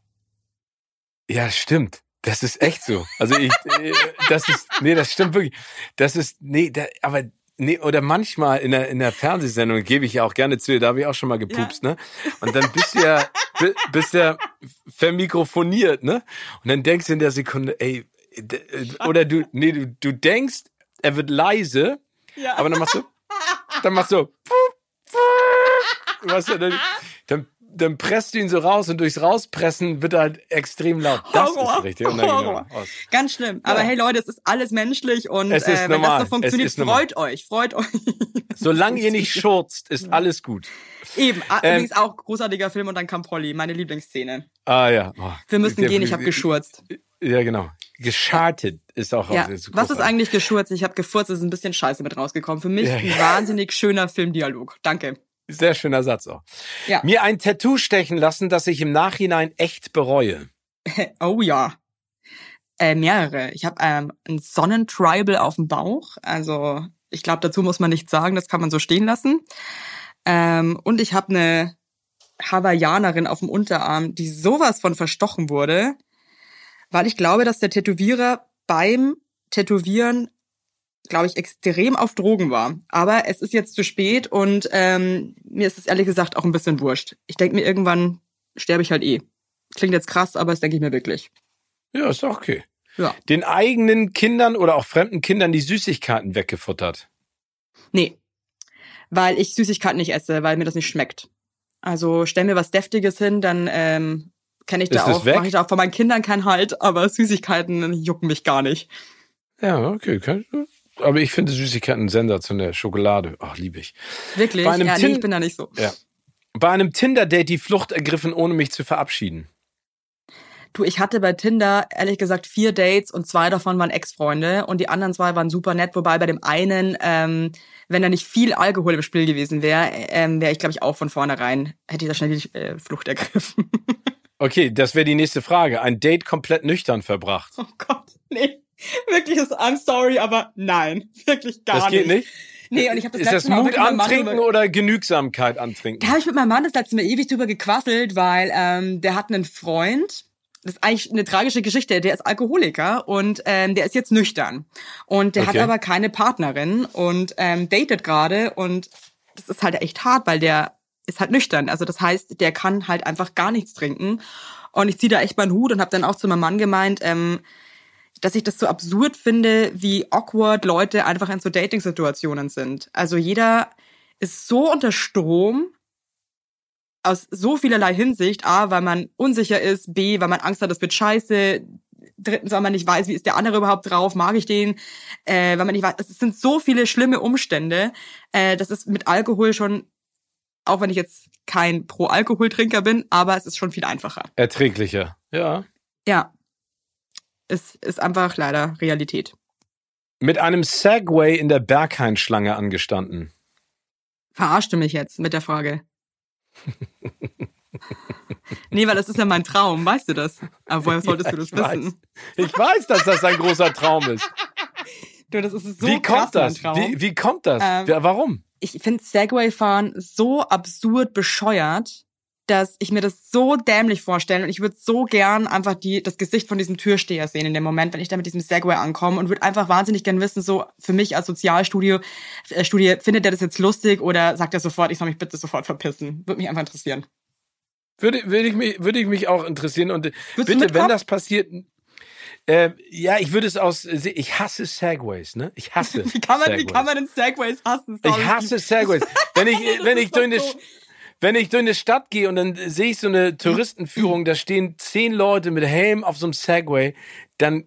Ja, stimmt. Das ist echt so. Also ich, äh, das ist, nee, das stimmt wirklich. Das ist, nee, da, aber, nee, oder manchmal in der, in der Fernsehsendung gebe ich ja auch gerne zu, da habe ich auch schon mal gepupst, ne? Und dann bist du ja, bi- bist ja vermikrofoniert, ne? Und dann denkst du in der Sekunde, ey, äh, oder du, nee, du, du denkst, er wird leise, Ja. aber dann machst du, dann machst du, <laughs> weißt du, dann, dann, dann presst du ihn so raus und durchs Rauspressen wird er halt extrem laut. Das Horror. ist richtig unangenehm. Ganz schlimm. Aber Ja. hey Leute, es ist alles menschlich und ist äh, wenn normal. das so funktioniert, ist freut euch, freut euch. <laughs> Solange ihr nicht <laughs> schurzt, ist alles gut. Eben, ah, Ähm, übrigens auch großartiger Film und dann kam Polly, meine Lieblingsszene. Ah ja. Oh, Wir müssen der- gehen, ich habe geschurzt. Ja, genau. Geschartet ist auch Ja. jetzt Was ist eigentlich geschurzt? Ich habe gefurzt, es ist ein bisschen scheiße mit rausgekommen. Für mich Ja, ein ja. wahnsinnig schöner Filmdialog. Danke. Sehr schöner Satz auch. Ja. Mir ein Tattoo stechen lassen, das ich im Nachhinein echt bereue. <laughs> Oh ja. Äh, mehrere. Ich habe ähm, ein Sonnentribal auf dem Bauch. Also ich glaube, dazu muss man nichts sagen, das kann man so stehen lassen. Ähm, und ich habe eine Hawaiianerin auf dem Unterarm, die sowas von verstochen wurde, weil ich glaube, dass der Tätowierer beim Tätowieren, glaube ich, extrem auf Drogen war. Aber es ist jetzt zu spät und ähm, mir ist es ehrlich gesagt auch ein bisschen wurscht. Ich denke mir, irgendwann sterbe ich halt eh. Klingt jetzt krass, aber das denke ich mir wirklich. Ja, ist doch okay. Ja. Den eigenen Kindern oder auch fremden Kindern die Süßigkeiten weggefuttert. Nee. Weil ich Süßigkeiten nicht esse, weil mir das nicht schmeckt. Also stell mir was Deftiges hin, dann ähm, kenne ich da Ist das auch, mache ich da auch von meinen Kindern keinen Halt, aber Süßigkeiten jucken mich gar nicht. Ja, okay. kann- Aber ich finde Süßigkeiten sensationell. Schokolade, ach, liebe ich. Wirklich? Bei einem ja, nee, ich bin da nicht so. Ja. Bei einem Tinder-Date die Flucht ergriffen, ohne mich zu verabschieden. Du, ich hatte bei Tinder ehrlich gesagt vier Dates und zwei davon waren Ex-Freunde und die anderen zwei waren super nett, wobei bei dem einen, ähm, wenn da nicht viel Alkohol im Spiel gewesen wäre, ähm, wäre ich glaube ich auch von vornherein, hätte ich da schnell die äh, Flucht ergriffen. <laughs> okay, das wäre die nächste Frage. Ein Date komplett nüchtern verbracht. Oh Gott, nee. <laughs> Wirklich ist, I'm sorry, aber nein. <laughs> Wirklich gar nicht. Das geht nicht? nicht? Nee, und ich habe das Ist das Mut antrinken oder Genügsamkeit antrinken? Da habe ich mit meinem Mann das letzte Mal ewig drüber gequasselt, weil ähm, der hat einen Freund, das ist eigentlich eine tragische Geschichte. Der ist Alkoholiker und ähm, der ist jetzt nüchtern. Und der okay. hat aber keine Partnerin und ähm, datet gerade und das ist halt echt hart, weil der ist halt nüchtern. Also das heißt, der kann halt einfach gar nichts trinken. Und ich ziehe da echt meinen Hut und habe dann auch zu meinem Mann gemeint, ähm, dass ich das so absurd finde, wie awkward Leute einfach in so Dating-Situationen sind. Also jeder ist so unter Strom aus so vielerlei Hinsicht. A, weil man unsicher ist. B, weil man Angst hat, das wird scheiße. Drittens, weil man nicht weiß, wie ist der andere überhaupt drauf, mag ich den, äh, weil man nicht weiß, es sind so viele schlimme Umstände, äh, das ist mit Alkohol schon, auch wenn ich jetzt kein Pro-Alkohol-Trinker bin, aber es ist schon viel einfacher. Erträglicher, ja. Ja, es ist einfach leider Realität. Mit einem Segway in der Berghain-Schlange angestanden. Verarschte mich jetzt mit der Frage. <laughs> nee, weil das ist ja mein Traum, weißt du das? Aber woher <laughs> solltest ja, du das wissen? Weiß. Ich weiß, dass das ein großer Traum ist. <laughs> Du, das ist so wie kommt das? Wie, wie kommt das? Ähm, Warum? Ich finde Segway-Fahren so absurd bescheuert dass ich mir das so dämlich vorstelle und ich würde so gern einfach die, das Gesicht von diesem Türsteher sehen in dem Moment, wenn ich da mit diesem Segway ankomme und würde einfach wahnsinnig gern wissen, so für mich als Sozialstudie, äh, Studie, findet der das jetzt lustig oder sagt er sofort, ich soll mich bitte sofort verpissen? Würde mich einfach interessieren. Würde, würde, ich, mich, würde ich mich auch interessieren und Würdest bitte, wenn das passiert, äh, ja, ich würde es aus. Ich hasse Segways, ne? Ich hasse. <laughs> wie kann man, Segways. wie kann man denn Segways hassen? Ich hasse Segways. <laughs> wenn ich, wenn ich durch eine, wenn ich durch eine Stadt gehe und dann sehe ich so eine Touristenführung, da stehen zehn Leute mit Helm auf so einem Segway, dann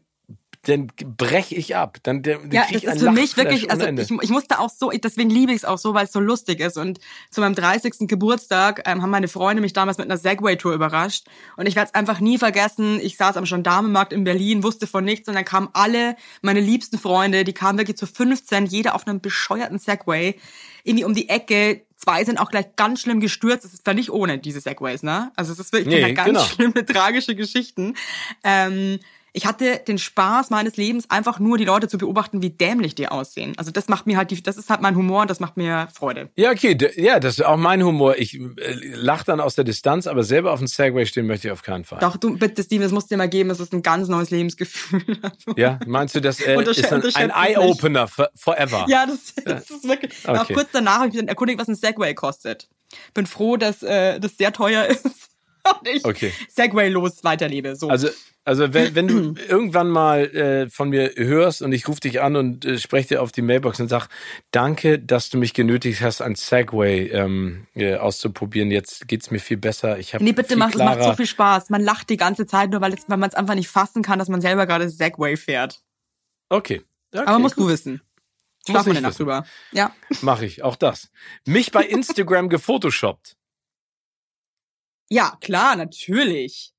dann breche ich ab. Dann, dann ja, das ist für mich wirklich, also ich, ich musste auch so, deswegen liebe ich es auch so, weil es so lustig ist. Und zu meinem 30. Geburtstag ähm, haben meine Freunde mich damals mit einer Segway-Tour überrascht. Und ich werde es einfach nie vergessen. Ich saß am Gendarmenmarkt in Berlin, wusste von nichts und dann kamen alle meine liebsten Freunde, die kamen wirklich zu 15, jeder auf einem bescheuerten Segway, irgendwie um die Ecke, Zwei sind auch gleich ganz schlimm gestürzt. Das ist zwar nicht ohne diese Segways, ne? Also es ist wirklich nee, ganz genau. schlimme, tragische Geschichten. Ähm, ich hatte den Spaß meines Lebens, einfach nur die Leute zu beobachten, wie dämlich die aussehen. Also das macht mir halt, die, das ist halt mein Humor und das macht mir Freude. Ja, okay, ja, das ist auch mein Humor. Ich äh, lach dann aus der Distanz, aber selber auf dem Segway stehen möchte ich auf keinen Fall. Doch, du, bitte, Steven, das musst du dir mal geben. Es ist ein ganz neues Lebensgefühl. <laughs> ja, meinst du, das äh, ist ein, ein Eye-Opener forever? Ja, das, das ist wirklich. Okay. Auch kurz danach habe ich mich dann erkundigt, was ein Segway kostet. Bin froh, dass äh, das sehr teuer <laughs> ist. <laughs> und ich okay. Segway los weiterlebe. So. Also also wenn, wenn du <clears throat> irgendwann mal äh, von mir hörst und ich rufe dich an und äh, spreche dir auf die Mailbox und sag, danke, dass du mich genötigt hast, ein Segway ähm, äh, auszuprobieren. Jetzt geht's mir viel besser. Ich habe Nee, bitte macht, es macht so viel Spaß. Man lacht die ganze Zeit nur, weil, es, weil man es einfach nicht fassen kann, dass man selber gerade Segway fährt. Okay. okay Aber musst gut. du wissen. Schlaf mal eine Nacht drüber. Ja. Mach ich, auch das. Mich bei Instagram gefotoshoppt. Ja, klar, natürlich.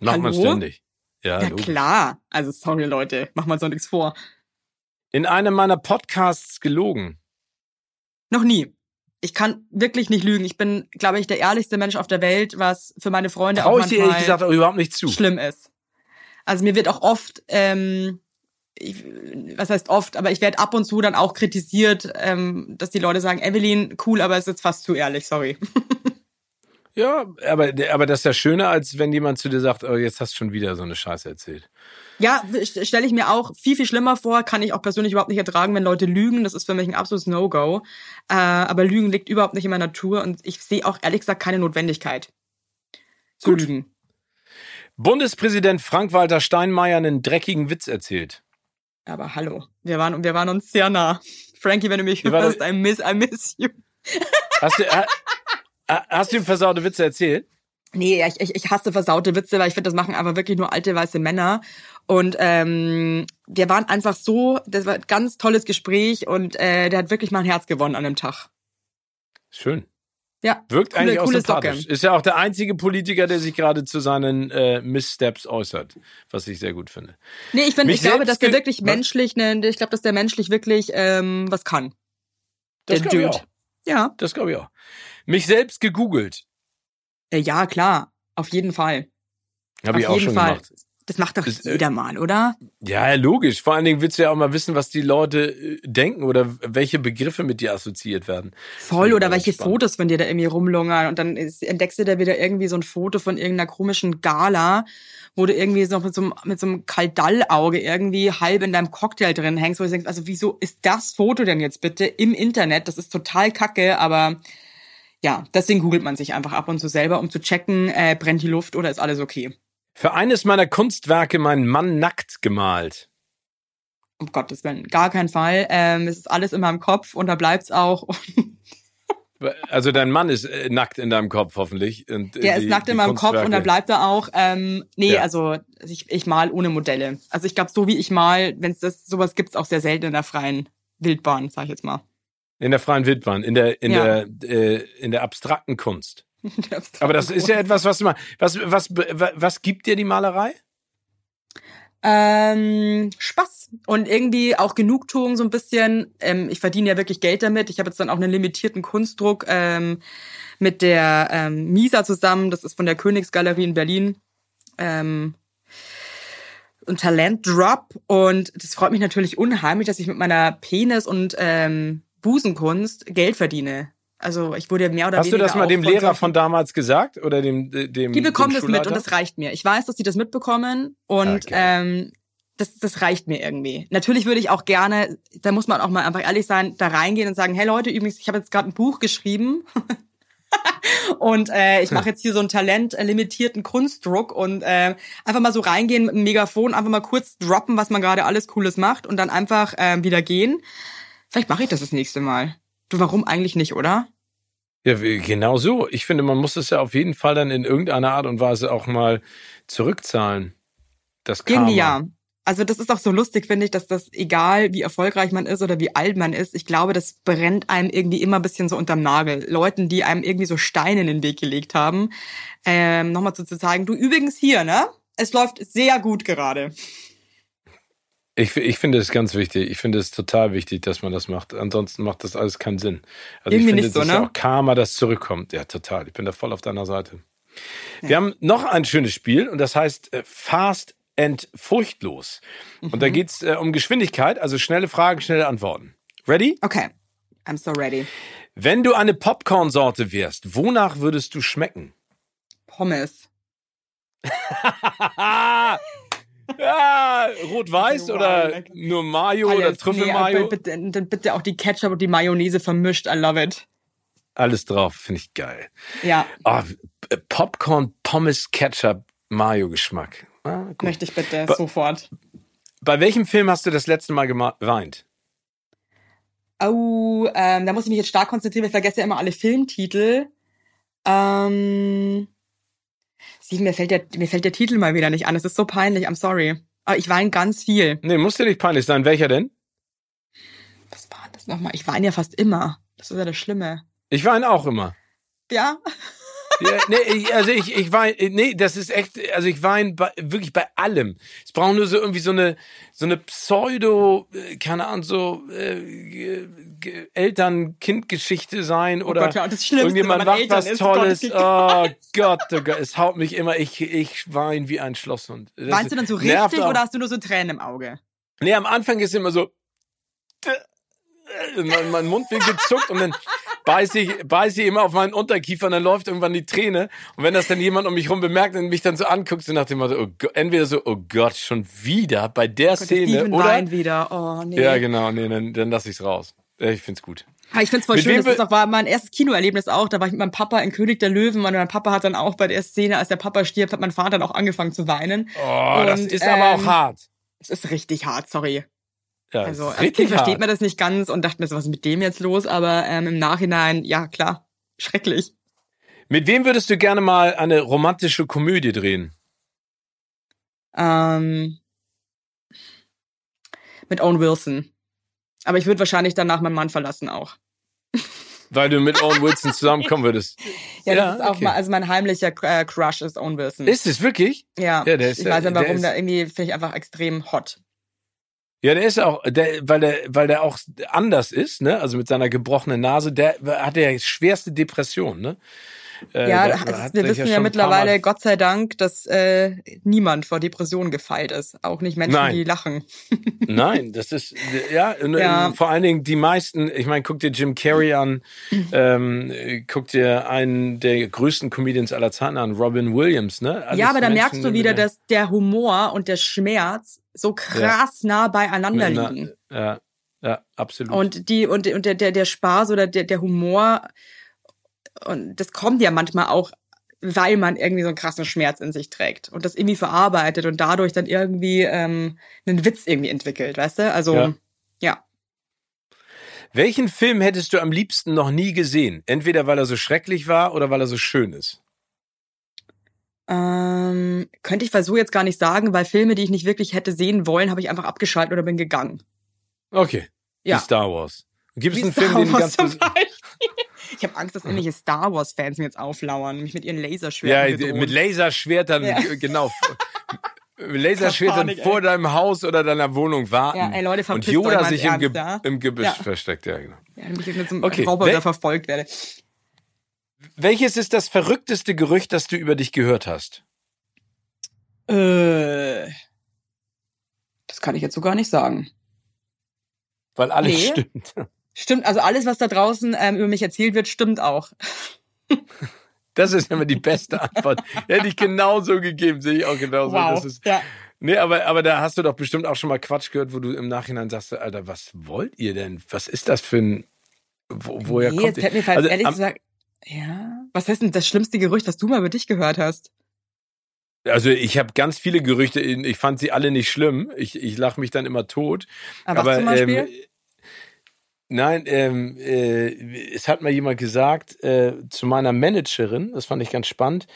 Macht man ständig. Ja, ja klar. Also sorry Leute, mach mal so nichts vor. In einem meiner Podcasts gelogen. Noch nie. Ich kann wirklich nicht lügen. Ich bin, glaube ich, der ehrlichste Mensch auf der Welt, was für meine Freunde Trau auch ich dir ehrlich gesagt auch überhaupt nicht zu. schlimm ist. Also mir wird auch oft, ähm, ich, was heißt oft, aber ich werde ab und zu dann auch kritisiert, ähm, dass die Leute sagen, Evelyn, cool, aber ist jetzt fast zu ehrlich, sorry. <laughs> Ja, aber, aber das ist ja schöner, als wenn jemand zu dir sagt, oh, jetzt hast du schon wieder so eine Scheiße erzählt. Ja, stelle ich mir auch viel, viel schlimmer vor, kann ich auch persönlich überhaupt nicht ertragen, wenn Leute lügen. Das ist für mich ein absolutes No-Go. Äh, aber Lügen liegt überhaupt nicht in meiner Natur und ich sehe auch ehrlich gesagt keine Notwendigkeit zu Gut. lügen. Bundespräsident Frank-Walter Steinmeier einen dreckigen Witz erzählt. Aber hallo, wir waren, wir waren uns sehr nah. Frankie, wenn du mich hörst, I miss, I miss you. Hast du, Hast du ihm versaute Witze erzählt? Nee, ich, ich hasse versaute Witze, weil ich finde, das machen einfach wirklich nur alte weiße Männer. Und ähm, wir waren einfach so, das war ein ganz tolles Gespräch und äh, der hat wirklich mein Herz gewonnen an dem Tag. Schön. Ja. Wirkt coole, eigentlich auch sympathisch. Socke. Ist ja auch der einzige Politiker, der sich gerade zu seinen äh, Misssteps äußert, was ich sehr gut finde. Nee, ich finde, ich glaube, dass der wirklich menschlich, ne, ich glaube, dass der menschlich wirklich ähm, was kann. Das der glaube ich Dude. auch. Ja. Das glaube ich auch. Mich selbst gegoogelt. Äh, ja, klar. Auf jeden Fall. Habe ich Auf auch jeden schon Fall. gemacht. Das macht doch äh, jeder mal, oder? Ja, logisch. Vor allen Dingen willst du ja auch mal wissen, was die Leute äh, denken oder welche Begriffe mit dir assoziiert werden. Voll. Oder welche spannend. Fotos von dir da irgendwie rumlungern und dann entdeckst du da wieder irgendwie so ein Foto von irgendeiner komischen Gala, wo du irgendwie so mit so einem, mit so einem Kaldallauge irgendwie halb in deinem Cocktail drin hängst, wo du denkst, also wieso ist das Foto denn jetzt bitte im Internet? Das ist total kacke, aber ja, deswegen googelt man sich einfach ab und zu selber, um zu checken, äh, brennt die Luft oder ist alles okay. Für eines meiner Kunstwerke meinen Mann nackt gemalt. Um Gottes Willen, gar kein Fall. Ähm, es ist alles in meinem Kopf und da bleibt's auch. <laughs> Also dein Mann ist äh, nackt in deinem Kopf hoffentlich. Und, äh, Der die- ist nackt in meinem Kopf und da bleibt er auch. Ähm, nee, Ja. also ich, ich mal ohne Modelle. Also ich glaube, so wie ich mal, wenn es das sowas gibt's auch sehr selten in der freien Wildbahn, sag ich jetzt mal. In der freien Wildbahn, in der, in Ja. der, äh, in der abstrakten Kunst. <laughs> Aber das ist ja etwas, was du mal, was, was, was, was gibt dir die Malerei? Ähm, Spaß und irgendwie auch Genugtuung so ein bisschen. Ähm, ich verdiene ja wirklich Geld damit. Ich habe jetzt dann auch einen limitierten Kunstdruck ähm, mit der ähm, Misa zusammen. Das ist von der Königsgalerie in Berlin. Ähm, ein Talent Drop und das freut mich natürlich unheimlich, dass ich mit meiner Penis- und ähm, Busenkunst Geld verdiene. Also ich wurde mehr oder Hast du weniger das mal dem Lehrer von damals gesagt oder dem, äh, dem die bekommen dem das mit und das reicht mir. Ich weiß, dass die das mitbekommen und Ah, geil. ähm, das, das reicht mir irgendwie. Natürlich würde ich auch gerne, da muss man auch mal einfach ehrlich sein, da reingehen und sagen, hey Leute, übrigens, ich habe jetzt gerade ein Buch geschrieben <laughs> und äh, ich mache jetzt hier so einen talentlimitierten Kunstdruck und äh, einfach mal so reingehen mit einem Megafon, einfach mal kurz droppen, was man gerade alles Cooles macht und dann einfach ähm, wieder gehen. Vielleicht mache ich das das nächste Mal. Du, warum eigentlich nicht, oder? Ja, genau so. Ich finde, man muss es ja auf jeden Fall dann in irgendeiner Art und Weise auch mal zurückzahlen. Das Karma. Irgendwie ja. Also das ist auch so lustig, finde ich, dass das, egal wie erfolgreich man ist oder wie alt man ist, ich glaube, das brennt einem irgendwie immer ein bisschen so unterm Nagel. Leuten, die einem irgendwie so Steine in den Weg gelegt haben, ähm, nochmal so zu zeigen, du übrigens hier, ne? Es läuft sehr gut gerade. Ich, ich finde es ganz wichtig. Ich finde es total wichtig, dass man das macht. Ansonsten macht das alles keinen Sinn. Also Irgendwie ich finde, nicht so, das ist ne? ja auch Karma, das zurückkommt. Ja, total. Ich bin da voll auf deiner Seite. Wir haben noch ein schönes Spiel und das heißt äh, Fast and Furchtlos. Und Mhm. da geht's äh, um Geschwindigkeit, also schnelle Fragen, schnelle Antworten. Ready? Okay, I'm so ready. Wenn du eine Popcorn-Sorte wärst, wonach würdest du schmecken? Pommes. <laughs> ja, rot-weiß <laughs> oder nur Mayo oder Alles. Trüffelmayo? Nee, bitte, bitte, bitte auch die Ketchup und die Mayonnaise vermischt. I love it. Alles drauf, finde ich geil. Ja, äh, Popcorn, Pommes, Ketchup, Mayo-Geschmack. Ah, möchte ich bitte Ba- sofort. Bei welchem Film hast du das letzte Mal geweint? Oh, ähm, da muss ich mich jetzt stark konzentrieren, weil ich vergesse ja immer alle Filmtitel. Ähm, sieh, mir fällt, der, mir fällt der Titel mal wieder nicht an. Es ist so peinlich, I'm sorry. Aber ich weine ganz viel. Nee, muss dir nicht peinlich sein. Welcher denn? Was war das nochmal? Ich weine ja fast immer. Das ist ja das Schlimme. Ich weine auch immer. Ja? Ja, nee, ich, also ich, ich weine, nee, das ist echt, also ich weine bei, wirklich bei allem. Es braucht nur so irgendwie so eine, so eine Pseudo, äh, keine Ahnung, so äh, Eltern-Kind-Geschichte sein oder Oh Gott, ja, das Schlimmste, irgendjemand macht Eltern was ist. Tolles. Gott, oh Gott, oh Gott, es haut mich immer, ich, ich weine wie ein Schlosshund. Das Weinst du dann so richtig oder hast du nur so Tränen im Auge? Nee, am Anfang ist immer so, mein, mein Mundwinkel zuckt und dann beiße ich, beiße ich immer auf meinen Unterkiefer und dann läuft irgendwann die Träne. Und wenn das dann jemand um mich rum bemerkt und mich dann so anguckt, so nach dem Motto, oh Gott, entweder so, oh Gott, schon wieder bei der Gott, der Szene, Steven oder? weint wieder. Oh, nee. Ja, genau, nee, dann, dann lass ich's raus. Ja, Ich find's gut. Aber ich find's voll Mit schön, das ist auch, war mein erstes Kinoerlebnis auch. Da war ich mit meinem Papa in König der Löwen und mein Papa hat dann auch bei der Szene, als der Papa stirbt, hat mein Vater dann auch angefangen zu weinen. Oh, das Und, ist aber auch ähm, hart. Es ist richtig hart, sorry. Ja, Also als Kind versteht man das nicht ganz und dachte mir so, was ist mit dem jetzt los? Aber ähm, im Nachhinein, ja klar, schrecklich. Mit wem würdest du gerne mal eine romantische Komödie drehen? Ähm, mit Owen Wilson. Aber ich würde wahrscheinlich danach meinen Mann verlassen auch. Weil du mit Owen Wilson <laughs> zusammenkommen würdest. Ja, das ist auch mal, also mein heimlicher äh, Crush ist Owen Wilson. Ist es wirklich? Ja. Ja, der ist ich ja- weiß nicht warum, da irgendwie finde ich einfach extrem hot. Ja, der ist auch, der, weil der, weil der auch anders ist, ne? Also mit seiner gebrochenen Nase, der hat ja schwerste Depression, ne? Äh, ja, ist, wir wissen ja, paar mittlerweile, Mal- Gott sei Dank, dass äh, niemand vor Depressionen gefeilt ist. Auch nicht Menschen, Nein. die lachen. <laughs> Nein, das ist ja, Ja. äh, vor allen Dingen die meisten. Ich meine, guck dir Jim Carrey an, ähm, äh, guck dir einen der größten Comedians aller Zeiten an, Robin Williams, ne? Alles ja, aber da Menschen merkst du mit wieder, einer- dass der Humor und der Schmerz so krass nah beieinander liegen. Ja, ja, absolut. Und die und, und der, der, der Spaß oder der, der Humor und das kommt ja manchmal auch, weil man irgendwie so einen krassen Schmerz in sich trägt und das irgendwie verarbeitet und dadurch dann irgendwie ähm, einen Witz irgendwie entwickelt, weißt du? Also Ja. ja. Welchen Film hättest du am liebsten noch nie gesehen? Entweder weil er so schrecklich war oder weil er so schön ist. Ähm, könnte ich so jetzt gar nicht sagen, weil Filme, die ich nicht wirklich hätte sehen wollen, habe ich einfach abgeschaltet oder bin gegangen. Okay. Ja. Wie Star Wars. Gibt es einen Film, den du ganz. Ich habe Angst, dass irgendwelche Star Wars-Fans mir jetzt auflauern, mich mit ihren Ja, Laserschwertern bedrohen. mit Laserschwertern, Ja. genau. mit Laserschwertern Panik, vor deinem Haus oder deiner Wohnung warten. Ja, ey, Leute, und Yoda sich im, Ge ja? im Gebüsch Ja. versteckt, ja, genau. ja, damit ich mit so einem Okay, Roboter wel- verfolgt werde. Welches ist das verrückteste Gerücht, das du über dich gehört hast? Äh, das kann ich jetzt so gar nicht sagen. Weil alles Nee. stimmt. Stimmt, also alles, was da draußen ähm, über mich erzählt wird, stimmt auch. <laughs> Das ist immer die beste Antwort. Hätte ich genauso gegeben, sehe ich auch genauso. Das ist, ja. nee, aber, aber da hast du doch bestimmt auch schon mal Quatsch gehört, wo du im Nachhinein sagst, Alter, was wollt ihr denn? Was ist das für ein, wo, woher nee, kommt jetzt ihr? fällt mir Also, ehrlich am- gesagt, ja. Was heißt denn das schlimmste Gerücht, was du mal über dich gehört hast? Also ich habe ganz viele Gerüchte, ich fand sie alle nicht schlimm. Ich, ich lache mich dann immer tot. Aber, was zum Beispiel? ähm, nein, ähm, äh, es hat mal jemand gesagt äh, zu meiner Managerin, das fand ich ganz spannend.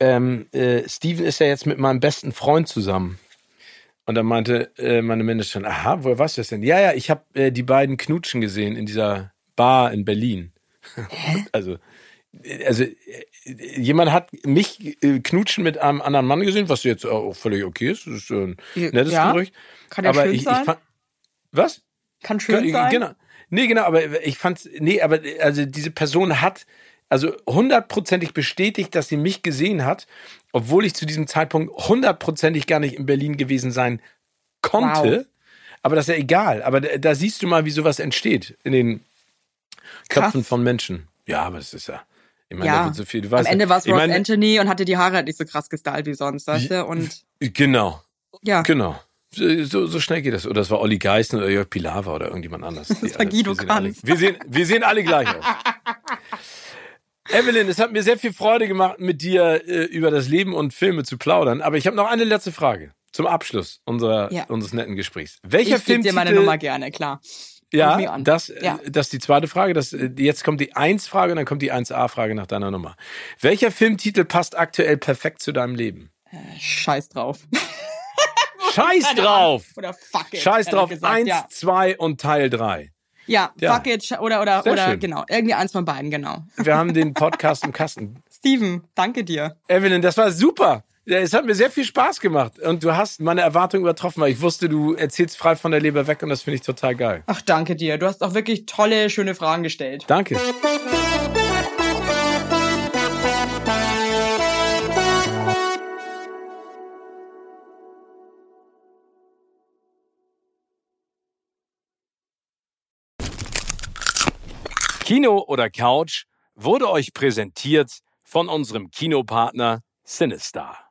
Ähm, äh, Steven ist ja jetzt mit meinem besten Freund zusammen. Und dann meinte äh, meine Managerin, aha, woher weißt du das denn? Ja, ja, ich habe äh, die beiden knutschen gesehen in dieser Bar in Berlin. <laughs> also, äh, also äh, jemand hat mich äh, knutschen mit einem anderen Mann gesehen, was jetzt auch völlig okay ist. Das ist ein nettes ja, Gerücht. kann ja aber schön ich, sein. ich fand, was? kann schön sein. Genau. Nee, genau, aber ich fand's, nee, aber also diese Person hat also hundertprozentig bestätigt, dass sie mich gesehen hat, obwohl ich zu diesem Zeitpunkt hundertprozentig gar nicht in Berlin gewesen sein konnte. Wow. Aber das ist ja egal. Aber da, da siehst du mal, wie sowas entsteht in den Köpfen Krass. von Menschen. Ja, aber das ist ja, ich meine, Ja. so viel. Du Am weißt, Ende war es Ross Anthony und hatte die Haare halt nicht so krass gestylt wie sonst, weißt du? Und Genau, ja, genau. So, so schnell geht das. Oder das war Olli Geißen oder Jörg Pilawa oder irgendjemand anders. Die war alle- Guido wir sehen alle-. Wir sehen, wir sehen alle gleich aus. <laughs> Evelyn, es hat mir sehr viel Freude gemacht, mit dir äh, über das Leben und Filme zu plaudern. Aber ich habe noch eine letzte Frage zum Abschluss unserer, Ja. unseres netten Gesprächs. Welcher ich gebe dir meine Nummer gerne, klar. Ja, das, äh, Ja. das ist die zweite Frage. Das, äh, jetzt kommt die 1-Frage und dann kommt die 1a-Frage nach deiner Nummer. Welcher Filmtitel passt aktuell perfekt zu deinem Leben? Scheiß drauf. Scheiß drauf! Oder fuck it. Scheiß drauf! gesagt, Eins, Ja, zwei und Teil drei. ja, Ja. fuck it. Oder, oder, Sehr oder, schön. genau. Irgendwie eins von beiden, genau. Wir haben den <laughs> Podcast im Kasten. Steven, danke dir. Evelyn, das war super. Es hat mir sehr viel Spaß gemacht und du hast meine Erwartungen übertroffen, weil ich wusste, du erzählst frei von der Leber weg und das finde ich total geil. Ach, danke dir. Du hast auch wirklich tolle, schöne Fragen gestellt. Danke. <laughs> Kino oder Couch wurde euch präsentiert von unserem Kinopartner Sinistar.